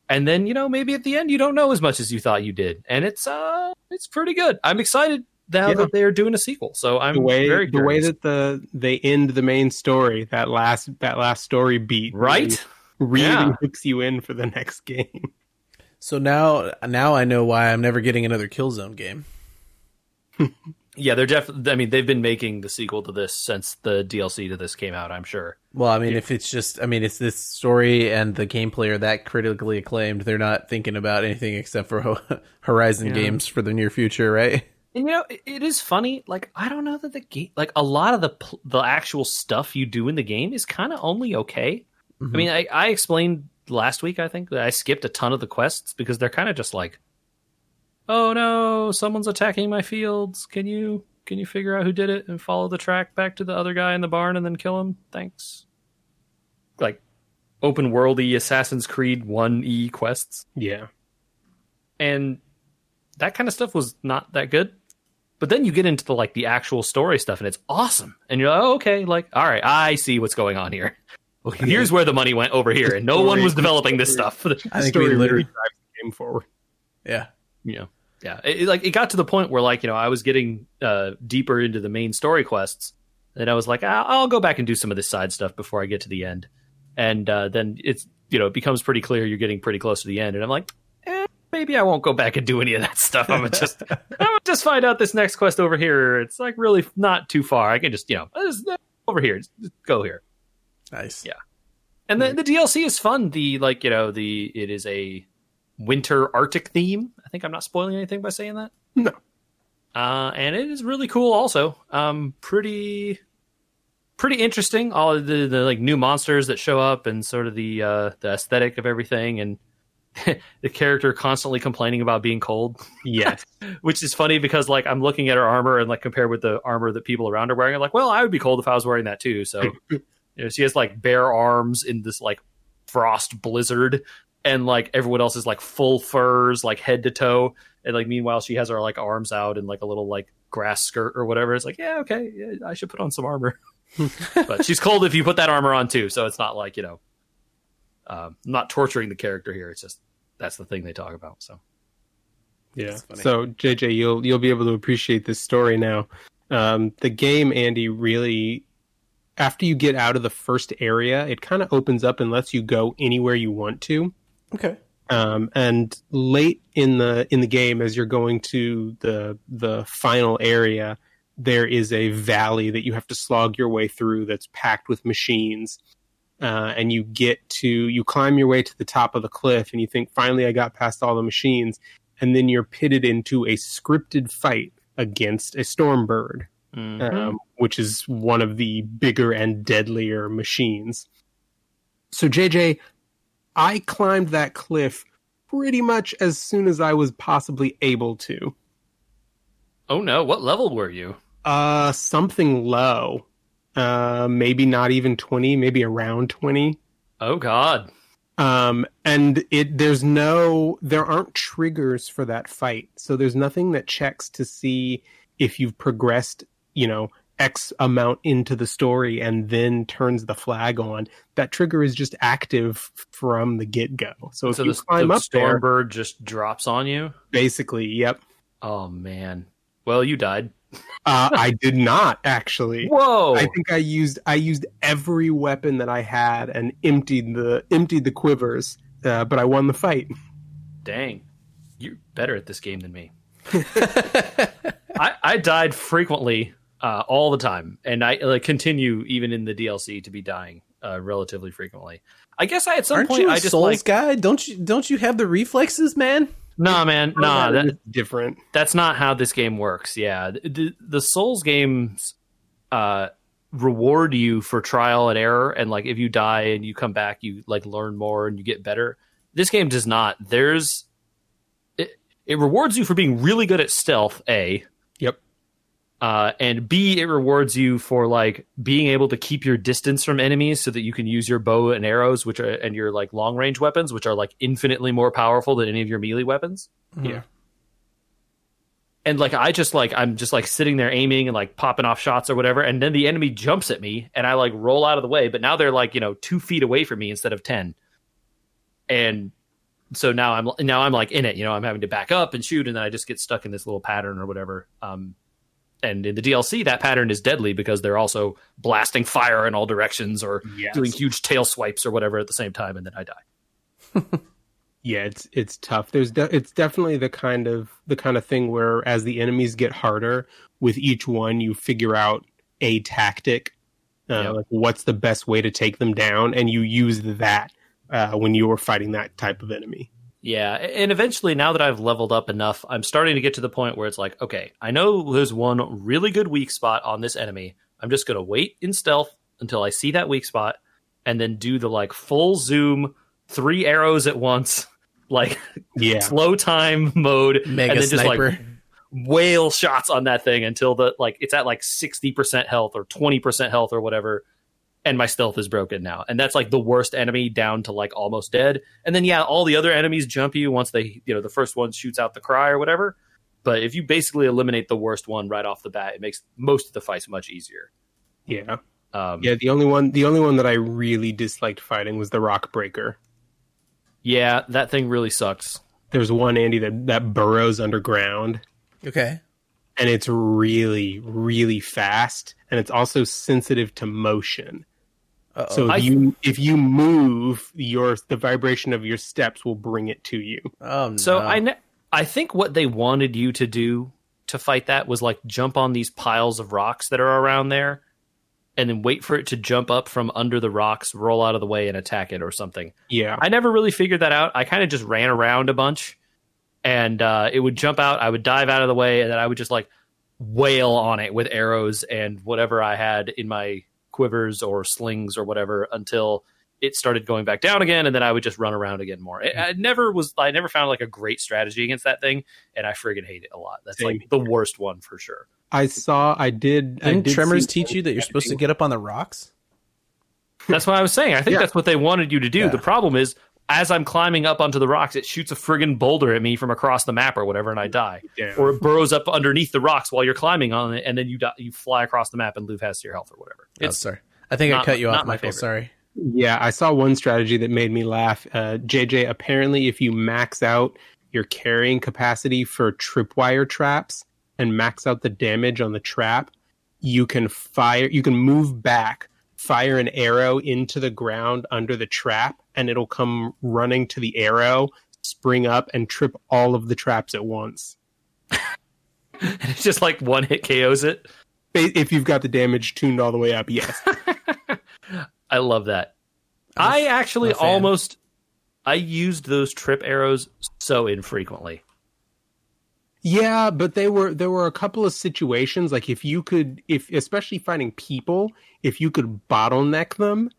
S3: And then you know maybe at the end you don't know as much as you thought you did, and it's uh it's pretty good. I'm excited now
S2: Yeah.
S3: that they're doing a sequel. So I'm
S2: the way
S3: very
S2: the way that the they end the main story that last that last story beat
S3: right.
S2: really
S3: Yeah.
S2: hooks you in for the next game.
S1: So now, now I know why I'm never getting another Killzone game.
S3: Yeah, they're definitely. I mean, they've been making the sequel to this since the DLC to this came out. I'm sure.
S1: Well, I mean, if it's just, I mean, it's this story and the gameplay are that critically acclaimed, they're not thinking about anything except for Ho- Horizon
S3: Yeah.
S1: games for the near future, right?
S3: And you know, it, it is funny. Like I don't know that the game, like a lot of the pl- the actual stuff you do in the game is kind of only okay. I mm-hmm. mean, I, I explained last week. I think that I skipped a ton of the quests because they're kind of just like, oh no, someone's attacking my fields. Can you can you figure out who did it and follow the track back to the other guy in the barn and then kill him? Thanks. Like open worldy Assassin's Creed one e quests
S2: Yeah.
S3: and that kind of stuff was not that good. But then you get into the like the actual story stuff, and it's awesome. And you're like, oh, okay, like, all right, I see what's going on here. Well, here's where the money went over here, and no one was developing this stuff.
S1: I
S2: The
S1: think we
S2: story really
S1: literally,
S2: drives the game forward.
S1: yeah.
S3: you know, yeah, it, it, like it got to the point where like you know I was getting uh, deeper into the main story quests, and I was like, I'll, I'll go back and do some of this side stuff before I get to the end. And uh, then it's you know it becomes pretty clear you're getting pretty close to the end, and I'm like, eh, maybe I won't go back and do any of that stuff. I'm gonna just I'm gonna just find out this next quest over here. It's like really not too far. I can just you know just, over here, just go here.
S1: Nice.
S3: Yeah. And the, the DLC is fun. The like you know the it is a winter Arctic theme. I think I'm not spoiling anything by saying that.
S2: No.
S3: Uh, and it is really cool. Also, um, pretty pretty interesting. All of the, the like new monsters that show up and sort of the uh, the aesthetic of everything. And the character constantly complaining about being cold,
S2: Yes.
S3: which is funny because like I'm looking at her armor and like compared with the armor that people around her wearing, I'm like, well, I would be cold if I was wearing that too. So you know, she has like bare arms in this like frost blizzard, and like everyone else is like full furs, like head to toe, and like meanwhile she has her like arms out and like a little like grass skirt or whatever. It's like, yeah, okay, yeah, I should put on some armor. but she's cold if you put that armor on too, so it's not like you know, um, I'm not torturing the character here. It's just that's the thing they talk about. So
S2: Yeah. So JJ, you'll you'll be able to appreciate this story now. Um, the game, Andy, really after you get out of the first area, it kind of opens up and lets you go anywhere you want to.
S1: Okay.
S2: Um, and late in the in the game, as you're going to the the final area, there is a valley that you have to slog your way through that's packed with machines. Uh, and you get to you climb your way to the top of the cliff, and you think finally I got past all the machines, and then you're pitted into a scripted fight against a stormbird um, which is one of the bigger and deadlier machines. So, JJ, I climbed that cliff pretty much as soon as I was possibly able to.
S3: oh no, what level were you?
S2: Uh, something low. Uh, maybe not even 20, maybe around 20.
S3: Oh god.
S2: Um, and it there's no there aren't triggers for that fight. So there's nothing that checks to see if you've progressed, you know, X amount into the story and then turns the flag on. That trigger is just active from the get go. So if
S3: So
S2: you
S3: the,
S2: climb
S3: the
S2: up there,
S3: Stormbird just drops on you.
S2: basically, yep.
S3: Oh man. Well, you died.
S2: Uh, I did not actually.
S3: Whoa.
S2: I think I used I used every weapon that I had and emptied the emptied the quivers, uh, but I won the fight.
S3: Dang. You're better at this game than me. I, I died frequently, uh, all the time, and I like, continue even in the DLC to be dying uh, relatively frequently. I guess I at some
S1: Aren't
S3: point
S1: you a
S3: I just
S1: Souls
S3: like
S1: guy? Don't you don't you have the reflexes, man?
S3: nah, man, nah.
S2: That
S3: That,
S2: is different.
S3: that's not how this game works. Yeah, the, the Souls games uh, reward you for trial and error, and like if you die and you come back, you like learn more and you get better. This game does not. There's it, it rewards you for being really good at stealth. A
S2: Yep.
S3: Uh, and B, it rewards you for like being able to keep your distance from enemies so that you can use your bow and arrows, which are and your like long range weapons, which are like infinitely more powerful than any of your melee weapons.
S2: Yeah.
S3: And like I just like I'm just like sitting there aiming and like popping off shots or whatever, and then the enemy jumps at me, and I like roll out of the way, but now they're like you know two feet away from me instead of ten, and so now I'm now I'm like in it, you know, I'm having to back up and shoot, and then I just get stuck in this little pattern or whatever. Um, and in the DLC, that pattern is deadly because they're also blasting fire in all directions or
S2: Yes.
S3: doing huge tail swipes or whatever at the same time, and then I die.
S2: Yeah, it's it's tough. There's de- it's definitely the kind of the kind of thing where as the enemies get harder, with each one you figure out a tactic, uh,
S3: Yep.
S2: like what's the best way to take them down, and you use that uh, when you are fighting that type of enemy.
S3: Yeah, and eventually, now that I've leveled up enough, I'm starting to get to the point where it's like, okay, I know there's one really good weak spot on this enemy. I'm just gonna wait in stealth until I see that weak spot, and then do the like full zoom, three arrows at once, like
S2: Yeah,
S3: slow time mode,
S1: Mega
S3: and then just like whale shots on that thing until the like it's at like 60% health or 20% health or whatever and my stealth is broken now and that's like the worst enemy down to like almost dead and then yeah all the other enemies jump you once they you know the first one shoots out the cry or whatever but if you basically eliminate the worst one right off the bat it makes most of the fights much easier
S2: yeah,
S3: um,
S2: yeah. The only one, the only one that I really disliked fighting was the Rock Breaker.
S3: yeah that thing really sucks
S2: There's one Andy that that burrows underground,
S1: Okay.
S2: and it's really really fast, and it's also sensitive to motion.
S1: Uh-oh.
S2: So if
S3: I-
S2: you if you move, your the vibration of your steps will bring it to you.
S1: oh, no.
S3: So I ne- I think what they wanted you to do to fight that was like jump on these piles of rocks that are around there and then wait for it to jump up from under the rocks, roll out of the way and attack it or something.
S2: Yeah,
S3: I never really figured that out. I kind of just ran around a bunch and uh, it would jump out, I would dive out of the way and then I would just like wail on it with arrows and whatever I had in my quivers or slings or whatever until it started going back down again, and then I would just run around again more. I, mm-hmm. I never was, I never found like a great strategy against that thing, and I friggin' hate it a lot. That's
S2: Same
S3: like the worst one for sure.
S2: I saw. I did. I
S1: Didn't
S2: did
S1: Tremors teach you that you're supposed to get up on the rocks?
S3: That's what I was saying. I think
S2: Yeah.
S3: that's what they wanted you to do.
S1: Yeah.
S3: The problem is, as I'm climbing up onto the rocks, it shoots a friggin' boulder at me from across the map or whatever, and I die.
S2: Yeah.
S3: Or it burrows up underneath the rocks while you're climbing on it, and then you die, you fly across the map and lose half your health or whatever.
S1: Oh,
S3: It's
S1: sorry. I think I cut you off,
S3: not my
S1: Michael.
S3: favorite.
S1: Sorry.
S2: Yeah, I saw one strategy that made me laugh. Uh, JJ, apparently, if you max out your carrying capacity for tripwire traps and max out the damage on the trap, you can fire. You can move back, fire an arrow into the ground under the trap, and it'll come running to the arrow, spring up, and trip all of the traps at once.
S3: And it's just like one hit KOs it.
S2: If you've got the damage tuned all the way up, yes.
S3: I love that.
S1: I'm a
S3: I
S1: f-
S3: actually
S1: I'm a fan.
S3: almost I used those trip arrows so infrequently.
S2: Yeah, but they were there were a couple of situations like if you could if especially finding people, if you could bottleneck them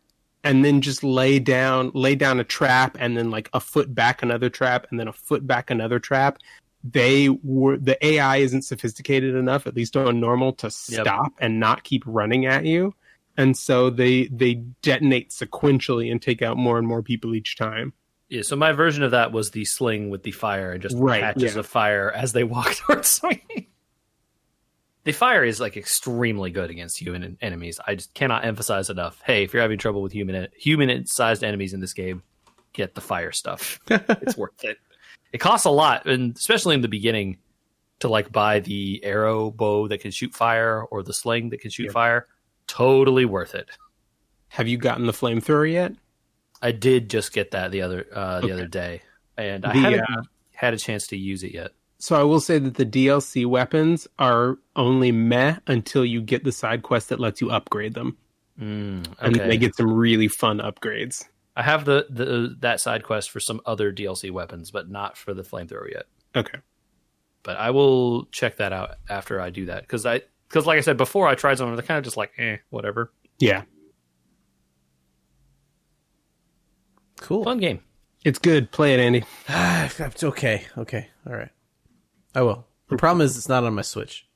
S2: and then just lay down lay down a trap and then like a foot back another trap and then a foot back another trap, they were the AI isn't sophisticated enough at least on normal to
S3: Yep.
S2: stop and not keep running at you. And so they they detonate sequentially and take out more and more people each time.
S3: Yeah, so my version of that was the sling with the fire and just
S2: Right,
S3: patches
S2: yeah.
S3: of fire as they walk towards me. the fire is like extremely good against human enemies. I just cannot emphasize enough. Hey, if you're having trouble with human human sized enemies in this game, get the fire stuff. it's worth it. It costs a lot, and especially in the beginning, to like buy the arrow bow that can shoot fire or the sling that can shoot fire. Totally worth it.
S2: Have you gotten the flamethrower yet?
S3: I did just get that the other uh, the
S2: Okay.
S3: other day, and I
S2: The,
S3: haven't
S2: uh,
S3: had a chance to use it yet.
S2: So I will say that the DLC weapons are only meh until you get the side quest that lets you upgrade them,
S3: Mm,
S2: and
S3: okay,
S2: they get some really fun upgrades.
S3: I have the, the that side quest for some other DLC weapons, but not for the flamethrower yet.
S2: Okay.
S3: But I will check that out after I do that because I because like I said before, I tried some. They're kind of just like eh, whatever.
S2: Yeah,
S1: Cool.
S3: Fun game.
S2: it's good. Play it, Andy.
S1: Ah, it's okay. Okay. All right. I will. The problem is it's not on my Switch.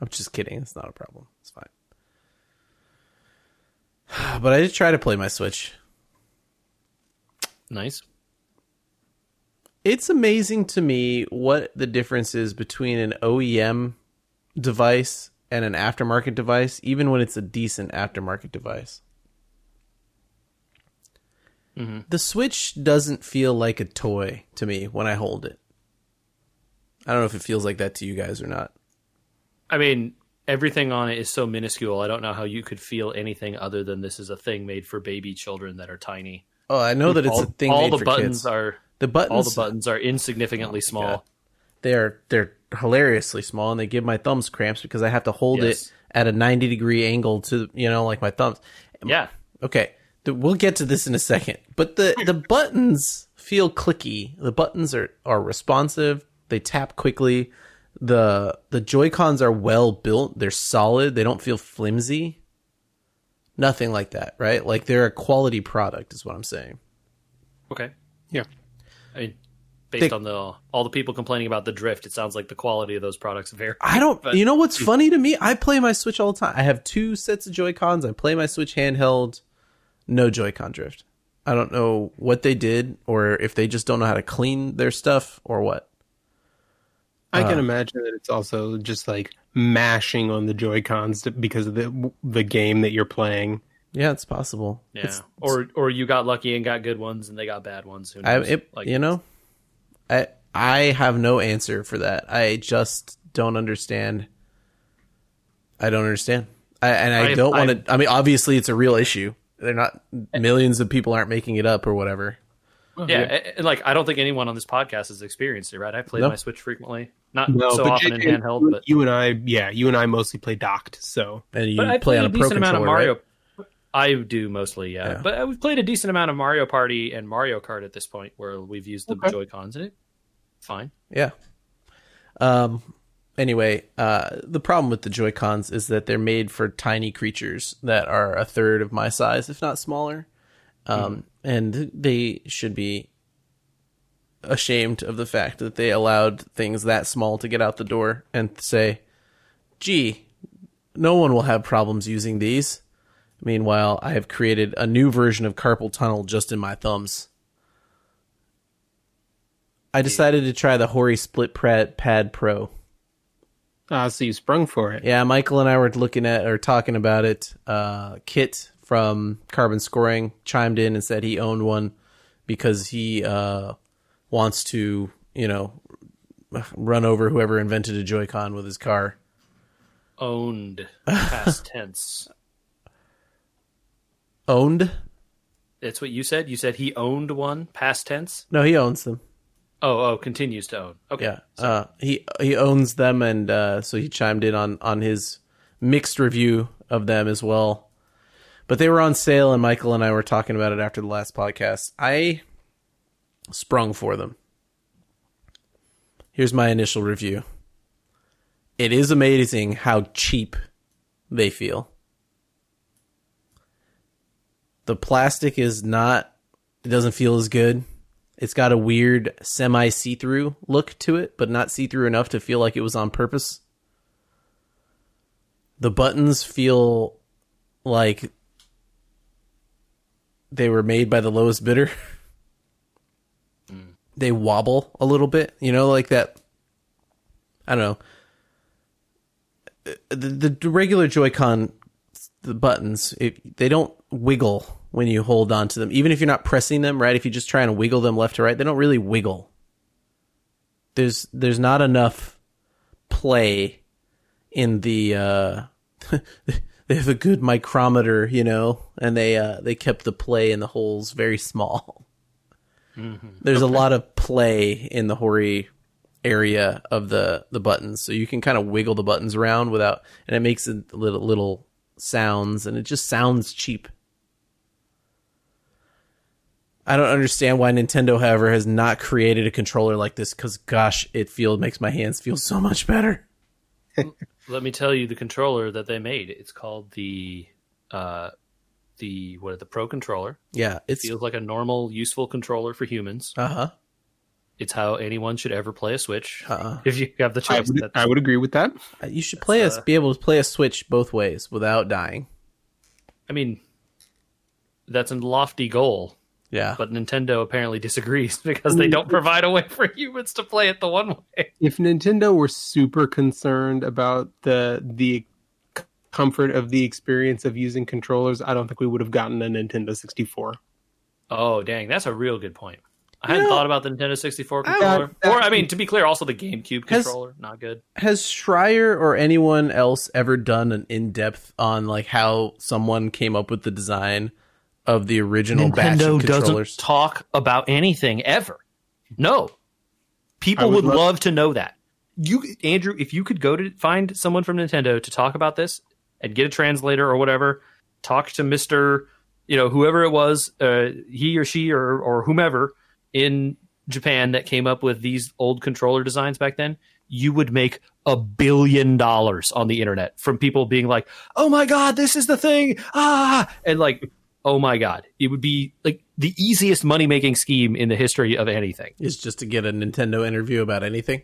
S1: I'm just kidding. It's not a problem. It's fine. But I did try to play my Switch.
S3: Nice.
S1: It's amazing to me what the difference is between an OEM device and an aftermarket device, even when it's a decent aftermarket device. Mm-hmm. The Switch doesn't feel like a toy to me when I hold it. I don't know if it feels like that to you guys or not.
S3: I mean, everything on it is so minuscule. I don't know how you could feel anything other than this is a thing made for baby children that are tiny.
S1: Oh, I know that it's
S3: all,
S1: a thing
S3: all
S1: made
S3: the
S1: for
S3: buttons
S1: kids.
S3: are
S1: the buttons,
S3: all the buttons are insignificantly oh, small.
S1: God. they're they're hilariously small, and they give my thumbs cramps because I have to hold
S3: Yes.
S1: it at a ninety degree angle to you know like my thumbs.
S3: Yeah.
S1: Okay, we'll get to this in a second. But the the buttons feel clicky. The buttons are are responsive. They tap quickly. the The Joy Cons are well built. They're solid. They don't feel flimsy. Nothing like that, right? Like they're a quality product, is what I'm saying.
S3: Okay.
S2: Yeah.
S3: I mean, based
S1: They-
S3: on the all the people complaining about the drift, it sounds like the quality of those products vary.
S1: I don't.
S3: But-
S1: you know what's funny to me? I play my Switch all the time. I have two sets of Joy Cons. I play my Switch handheld. No Joy-Con drift. I don't know what they did, or if they just don't know how to clean their stuff, or what.
S2: I
S1: Uh,
S2: can imagine that it's also just like mashing on the Joy Cons because of the the game that you're playing.
S1: Yeah, it's possible.
S3: Yeah.
S1: It's-
S3: or or you got lucky and got good ones, and they got bad ones. Who
S1: I,
S3: knows?
S1: it,
S3: like,
S1: you know, I I have no answer for that. I just don't understand. I don't understand. I, and I,
S3: I-
S1: don't want to. I mean, obviously, it's a real issue. They're not millions of people aren't making it up or whatever.
S3: Yeah, and- and, like I don't think anyone on this podcast has experienced it, right? I played
S1: No.
S3: my Switch frequently, not
S2: No,
S3: so often
S2: JJ,
S3: in handheld, but
S2: you and I, yeah, you and I mostly play docked. So
S1: And you
S3: but I
S1: play
S3: played
S1: on
S3: a
S1: a pro
S3: decent amount of Mario.
S1: right?
S3: I do mostly, yeah.
S1: Yeah.
S3: But uh, we've played a decent amount of Mario Party and Mario Kart at this point, where we've used the
S2: Okay.
S3: Joy Cons in it. Fine.
S1: Yeah. Um. Anyway, uh, the problem with the Joy Cons is that they're made for tiny creatures that are a third of my size, if not smaller. Um, and they should be ashamed of the fact that they allowed things that small to get out the door and say, gee, no one will have problems using these. Meanwhile, I have created a new version of carpal tunnel just in my thumbs. I decided to try the Hori Split Pad Pro.
S2: Ah, so you sprung for it.
S1: Yeah, Michael and I were looking at or talking about it. Uh, Kit from Carbon Scoring chimed in and said he owned one because he uh, wants to, you know, run over whoever invented a Joy-Con with his car.
S3: Owned past tense.
S1: Owned?
S3: That's what you said. You said he owned one past tense.
S1: No, he owns them.
S3: Oh, oh, continues to own. Okay.
S1: Yeah, uh, he he owns them, and uh, so he chimed in on on his mixed review of them as well. But they were on sale, and Michael and I were talking about it after the last podcast. I sprung for them. Here's my initial review. It is amazing how cheap they feel. The plastic is not, it doesn't feel as good. It's got a weird semi see through look to it, but not see through enough to feel like it was on purpose. The buttons feel like they were made by the lowest bidder. Mm. They wobble a little bit, you know, like that. I don't know. Uh, the, the regular Joy-Con, the buttons, it, they don't wiggle when you hold on to them. Even if you're not pressing them, right? If you just try and wiggle them left to right, they don't really wiggle. There's there's not enough play in the uh they have a good micrometer, you know, and they uh they kept the play in the holes very small. There's a lot of play in the Hori area of the the buttons, so you can kind of wiggle the buttons around without, and it makes it little little sounds, and it just sounds cheap. I don't understand why Nintendo, however, has not created a controller like this. Because gosh, it feels makes my hands feel so much better.
S3: Let me tell you the controller that they made. It's called the uh the what the Pro controller.
S1: Yeah, it's
S3: Feels like a normal, useful controller for humans.
S1: uh huh.
S3: It's how anyone should ever play a Switch
S1: Uh-uh.
S3: if you have the
S2: I would, I would agree with that.
S1: You should play us,
S3: uh,
S1: be able to play a Switch both ways without dying.
S3: I mean, that's a lofty goal,
S1: Yeah,
S3: but Nintendo apparently disagrees because they don't provide a way for humans to play it the one way.
S2: If Nintendo were super concerned about the the comfort of the experience of using controllers, I don't think we would have gotten a Nintendo 64.
S3: Oh, dang, that's a real good point. I hadn't
S1: know,
S3: thought about the Nintendo 64
S1: I-
S3: controller. or, I mean, to be clear, also the GameCube
S1: Has-
S3: controller, not good.
S1: has Schreier or anyone else ever done an in depth on like how someone came up with the design of the original batch of controllers?
S3: talk about anything ever. No,
S2: I
S3: people
S2: would
S3: would,
S2: love-
S3: love to know that. You, Andrew, if you could go to find someone from Nintendo to talk about this and get a translator or whatever, talk to Mister, you know, whoever it was, uh, he or she or or whomever in Japan that came up with these old controller designs back then, you would make a billion dollars on the internet from people being like, "Oh my god, this is the thing!" Ah, and like, "Oh my god," it would be like the easiest money making scheme in the history of anything.
S1: Is just to get a Nintendo interview about anything.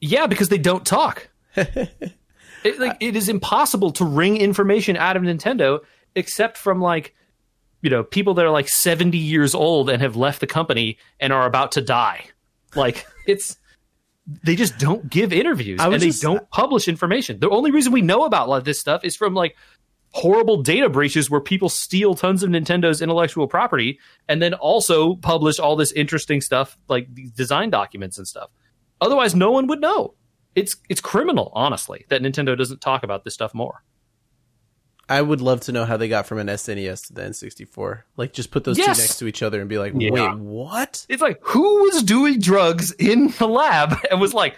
S3: Yeah, because they don't talk. it, like, it is impossible to wring information out of Nintendo except from like, you know, people that are like 70 years old and have left the company and are about to die. Like, it's. They just don't give interviews and
S1: was
S3: they
S1: just-
S3: don't publish information. The only reason we know about a lot of this stuff is from like horrible data breaches where people steal tons of Nintendo's intellectual property and then also publish all this interesting stuff like these design documents and stuff. Otherwise, no one would know. It's it's criminal, honestly, that Nintendo doesn't talk about this stuff more.
S1: I would love to know how they got from an SNES to the N64. Like, just put those
S3: Yes.
S1: two next to each other and be like,
S2: Yeah.
S1: wait, what?
S3: It's like who was doing drugs in the lab and was like,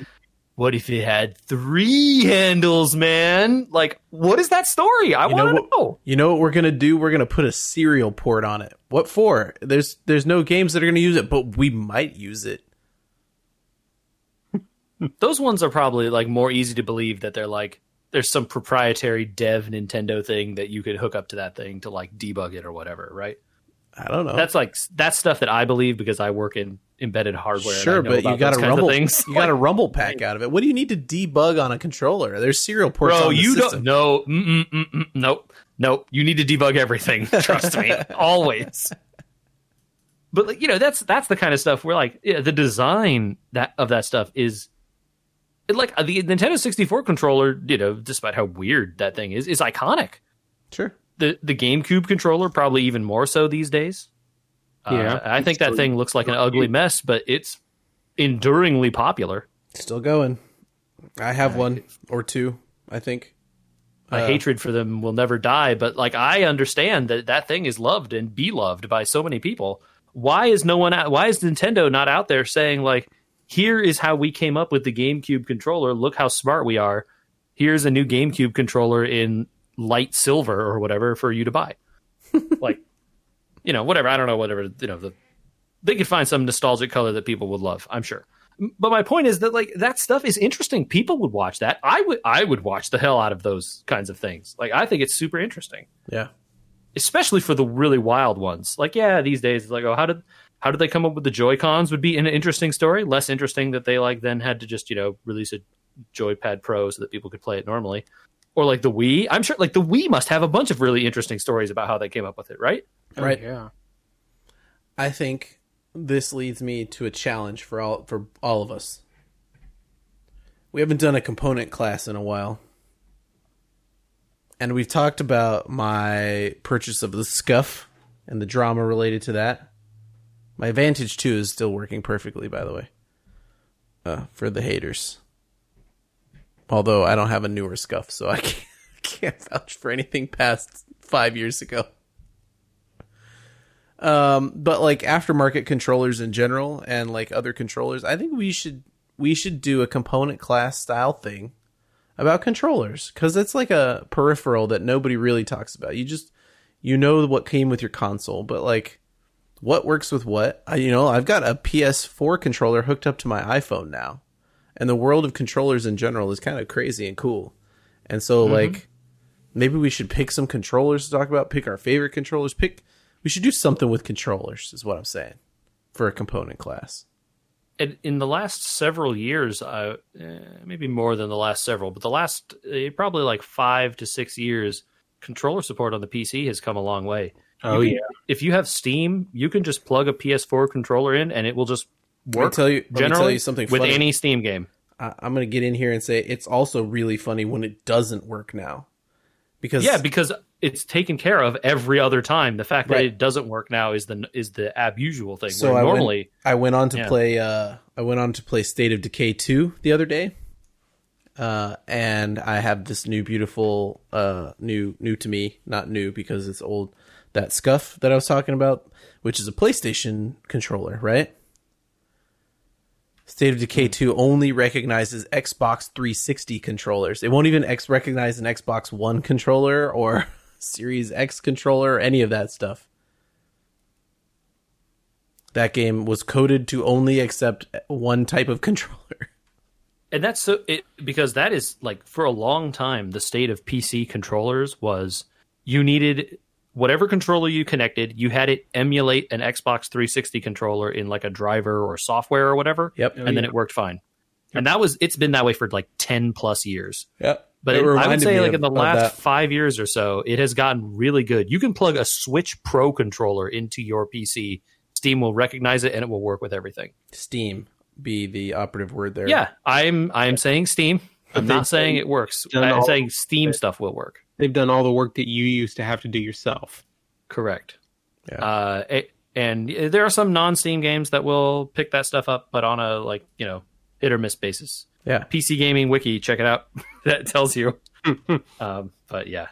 S3: "What if it had three handles, man?" Like, what is that story? I want to know.
S1: You know what we're gonna do? We're gonna put a serial port on it. What for? There's there's no games that are gonna use it, but we might use it.
S3: Those ones are probably like more easy to believe that they're like there's some proprietary dev Nintendo thing that you could hook up to that thing to like debug it or whatever, right?
S1: I don't know.
S3: That's like that's stuff that I believe because I work in embedded hardware.
S1: sure, but you got a rumble.
S3: things.
S1: You got a rumble pack out of it. What do you need to debug on a controller? There's serial ports.
S3: Bro,
S1: on the
S3: you
S1: system.
S3: don't. No, mm, mm, mm, mm, nope, nope. You need to debug everything. Trust me, always. But like, you know, that's that's the kind of stuff where like yeah, the design that of that stuff is like uh, the Nintendo 64 controller. You know, despite how weird that thing is, is iconic.
S1: Sure.
S3: The the GameCube controller probably even more so these days.
S2: Yeah,
S3: uh, I think that thing looks like an ugly mess, but it's enduringly popular.
S1: Still going. I have one or two. I think.
S3: my
S1: Uh,
S3: hatred for them will never die but like i understand that that thing is loved and beloved by so many people why is no one out why is nintendo not out there saying like here is how we came up with the gamecube controller look how smart we are here's a new gamecube controller in light silver or whatever for you to buy. Like you know whatever. I don't know whatever you know the they could find some nostalgic color that people would love i'm sure. But my point is that like that stuff is interesting. People would watch that. I would i would watch the hell out of those kinds of things. Like i think it's super interesting.
S1: Yeah.
S3: especially for the really wild ones. Like yeah these days it's like oh how did how did they come up with the joy cons would be an interesting story. Less interesting that they like then had to just you know release a joypad pro so that people could play it normally or like the wii i'm sure like the wii must have a bunch of really interesting stories about how they came up with it right
S1: Right.
S2: Oh, yeah.
S1: I think this leads me to a challenge for all for all of us. We haven't done a component class in a while. And we've talked about my purchase of the scuff and the drama related to that. My Vantage 2 is still working perfectly, by the way. Uh, for the haters. Although I don't have a newer scuff, so I can't, can't vouch for anything past five years ago. Um, but like aftermarket controllers in general and like other controllers, I think we should we should do a component class style thing about controllers because it's like a peripheral that nobody really talks about. You just you know what came with your console, but like what works with what? I, you know, I've got a PS4 controller hooked up to my iPhone now, and the world of controllers in general is kind of crazy and cool. And so like maybe we should pick some controllers to talk about, pick our favorite controllers, pick we should do something with controllers is what I'm saying for a component class.
S3: in, in the last several years, uh, eh, maybe more than the last several, but the last uh, probably like five to six years, controller support on the PC has come a long way.
S2: Oh
S3: You
S2: yeah.
S3: If you have Steam, you can just plug a PS4 controller in, and it will just
S1: Let me
S3: work.
S1: tell you, me tell you something
S3: with
S1: funny.
S3: any Steam game.
S1: I, I'm going to get in here and say it's also really funny when it doesn't work now, because
S3: Yeah, because it's taken care of every other time. The fact that it doesn't work now is the is the ab usual thing.
S1: So I
S3: normally,
S1: went, I went on to
S3: Yeah.
S1: play. Uh, I went on to play State of Decay two the other day, uh, and I have this new beautiful, uh, new new to me, not new because it's old. That scuff that I was talking about, which is a PlayStation controller, right? State of Decay hmm. 2 only recognizes Xbox 360 controllers. It won't even X recognize an Xbox One controller or Series X controller or any of that stuff. That game was coded to only accept one type of controller.
S3: and that's so it because that is like for a long time the state of PC controllers was you needed whatever controller you connected, you had it emulate an Xbox 360 controller in like a driver or software or whatever.
S1: Yep.
S3: and then it worked fine. And that was it's been that way for like 10 plus years.
S1: Yep.
S3: But
S1: It
S3: it- I would say like
S1: of-
S3: in the last five years or so, it has gotten really good. You can plug a Switch Pro controller into your PC. Steam will recognize it and it will work with everything.
S1: Steam be the operative word there.
S3: Yeah, I'm I'm saying Steam. I'm not saying it works. I'm saying Steam stuff will work.
S2: They've done all the work that you used to have to do yourself.
S3: Correct.
S1: Yeah.
S3: Uh, it- and there are some non-Steam games that will pick that stuff up, but on a like you know hit or miss basis.
S1: Yeah.
S3: PC Gaming Wiki, check it out. that tells you. um, but yeah,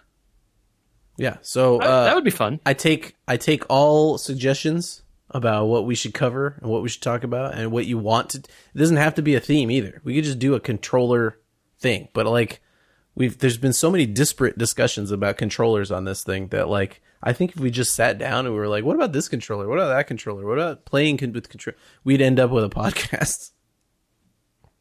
S1: Yeah. So
S3: that,
S1: uh,
S3: that would be fun.
S1: I take I take all suggestions about what we should cover and what we should talk about and what you want to. It doesn't have to be a theme either. We could just do a controller thing. But like we've there's been so many disparate discussions about controllers on this thing that like I think if we just sat down and we were like, what about this controller? What about that controller? What about playing con- with control? We'd end up with a podcast.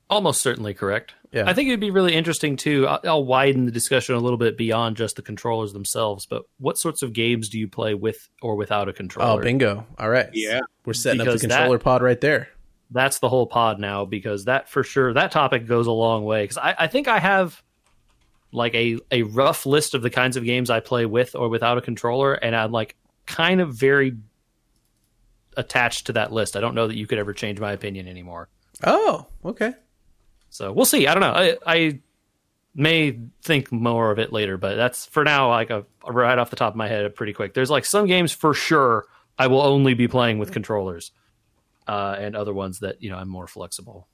S3: Almost certainly correct.
S1: Yeah.
S3: I think it'd be really interesting too. I'll, I'll widen the discussion a little bit beyond just the controllers themselves, but what sorts of games do you play with or without a controller?
S1: Oh, bingo! All right,
S2: Yeah.
S1: we're setting
S3: Because
S1: up the controller
S3: that-
S1: pod right there.
S3: That's the whole pod now because that for sure that topic goes a long way. Because I, I think I have like a a rough list of the kinds of games I play with or without a controller, and I'm like kind of very attached to that list. I don't know that you could ever change my opinion anymore.
S1: Oh, okay.
S3: So we'll see. I don't know. I, I may think more of it later, but that's for now. Like a, right off the top of my head, pretty quick. There's like some games for sure I will only be playing with controllers, uh, and other ones that you know I'm more flexible.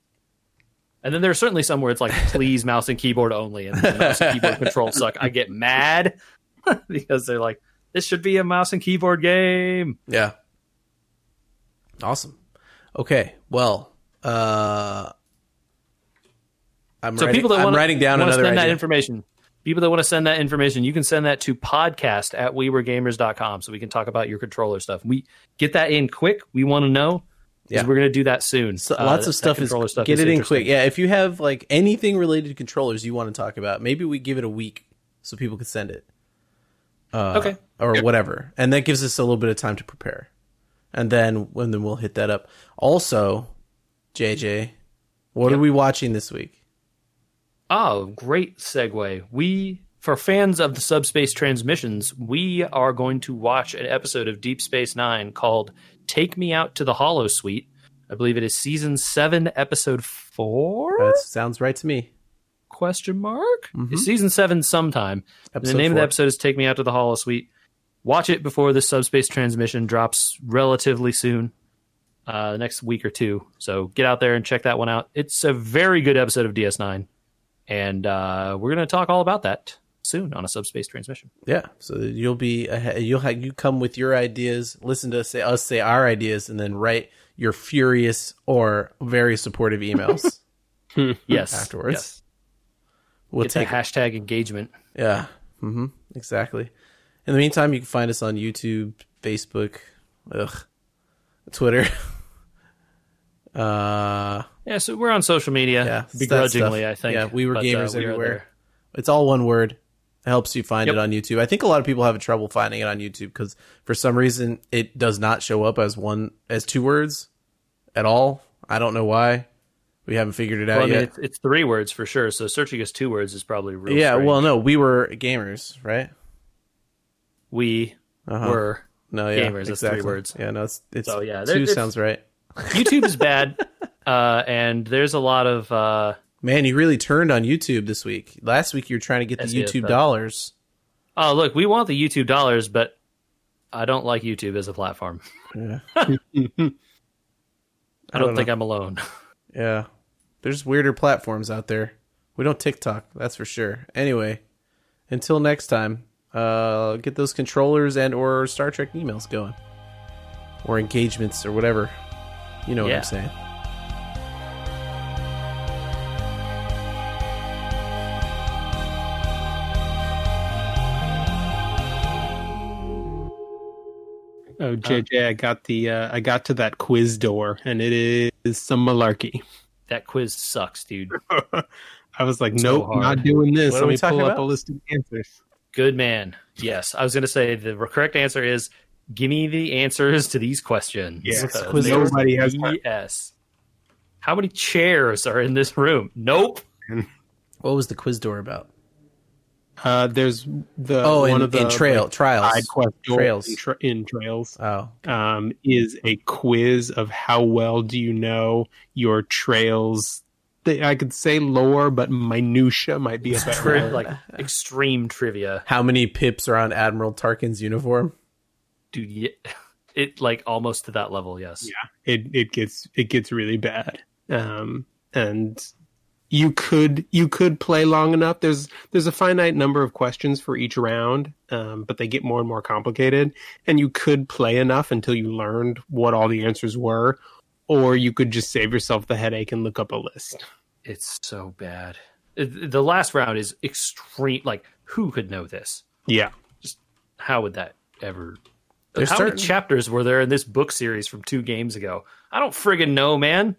S3: And then there's certainly some where it's like please mouse and keyboard only, and mouse and keyboard controls suck. I get mad because they're like this should be a mouse and keyboard game.
S1: Yeah. Awesome. Okay. Well, uh, I'm
S3: So
S1: writing,
S3: people that want
S1: writing down
S3: to
S1: another
S3: send that information, people that want to send that information, you can send that to podcast at wewergamers.com so we can talk about your controller stuff. We get that in quick. We want to know
S1: Yeah.
S3: we're going to do that soon.
S1: So
S3: Uh,
S1: lots
S3: that-
S1: of stuff
S3: that
S1: is
S3: controller stuff
S1: get
S3: is
S1: it in quick. Yeah, if you have like anything related to controllers you want to talk about, maybe we give it a week so people can send it. Uh,
S3: Okay.
S1: Or whatever, and that gives us a little bit of time to prepare, and then when then we'll hit that up. Also, JJ, what are we watching this week?
S3: Oh, great segue. We, for fans of the subspace transmissions, we are going to watch an episode of Deep Space Nine called "Take Me Out to the Holosuite." I believe it is season seven, episode four.
S1: That sounds right to me.
S3: question mark? It's season seven sometime. The name of the episode is take me out to the holosuite. Watch it before the subspace transmission drops relatively soon uh, the next week or two. So get out there and check that one out. It's a very good episode of ds9 and uh, we're going to talk all about that soon on a subspace transmission
S1: Yeah, so you'll be ahead, you'll have, you come with your ideas, listen to us say us say our ideas, and then write your furious or very supportive emails
S3: yes
S1: afterwards.
S3: yes.
S1: We'll
S3: get the
S1: take
S3: hashtag engagement
S1: yeah, hmm exactly. In the meantime, you can find us on YouTube, Facebook, ugh, Twitter. uh,
S3: yeah so we're on social media
S1: Yeah,
S3: begrudgingly i think
S1: Yeah, we were
S3: but, uh,
S1: gamers
S3: we
S1: everywhere. it's all one word. It helps you find
S3: Yep.
S1: it on YouTube. I think a lot of people have trouble finding it on YouTube because for some reason it does not show up as one as two words at all. I don't know why. We haven't figured it out
S3: well, I mean,
S1: yet.
S3: it's, it's three words for sure so searching as two words is probably real
S1: yeah,
S3: strange.
S1: well, no, we were gamers, right?
S3: we
S1: Uh-huh.
S3: were
S1: No, yeah,
S3: Gamers, that's three words.
S1: Yeah, no, it's it's
S3: So, yeah, there-
S1: two sounds right.
S3: YouTube is bad, uh, and there's a lot of uh,
S1: Man, you really turned on YouTube this week. Last week you were trying to get the
S3: That's
S1: YouTube
S3: but-
S1: dollars.
S3: oh look, we want the YouTube dollars, but I don't like YouTube as a platform.
S1: Yeah.
S3: I don't,
S1: don't
S3: think I'm alone.
S1: Yeah. There's weirder platforms out there. We don't TikTok, that's for sure. Anyway, until next time, uh, get those controllers and or Star Trek emails going. Or engagements or whatever. You know what I'm saying.
S2: JJ, I got the uh, I got to that quiz door, and it is some malarkey.
S3: that quiz sucks, dude.
S2: I was like,
S3: So
S2: nope,
S3: hard.
S2: not doing this.
S1: What
S2: Let me
S1: talking
S2: pull up a list of answers.
S3: Good man. Yes, I was going to say the correct answer is give me the answers to these questions.
S2: Yes,
S3: Because
S1: quiz
S2: nobody has time.
S3: BS. How many chairs are in this room? Nope.
S1: What was the quiz door about?
S2: Uh, there's the
S1: Oh,
S2: one
S1: in,
S2: of the
S1: in trail
S2: like,
S1: trials.
S2: side quest
S1: Trails.
S2: in, tra- in trails
S1: Oh,
S2: um, is a quiz of how well do you know your trails. They, I could say lore, but minutia might be a better
S3: Tri-
S2: word.
S3: like extreme trivia.
S1: how many pips are on Admiral Tarkin's uniform?
S3: Dude, yeah, it like almost to that level, yes.
S2: Yeah, it it gets it gets really bad. Um, and you could you could play long enough. There's there's a finite number of questions for each round, um, but they get more and more complicated. And you could play enough until you learned what all the answers were, or you could just save yourself the headache and look up a list.
S3: It's so bad. The last round is extreme. Like, who could know this?
S2: Yeah,
S3: How would that ever?
S1: There's
S3: How
S1: certain-
S3: many chapters were there in this book series from two games ago? I don't friggin' know, man.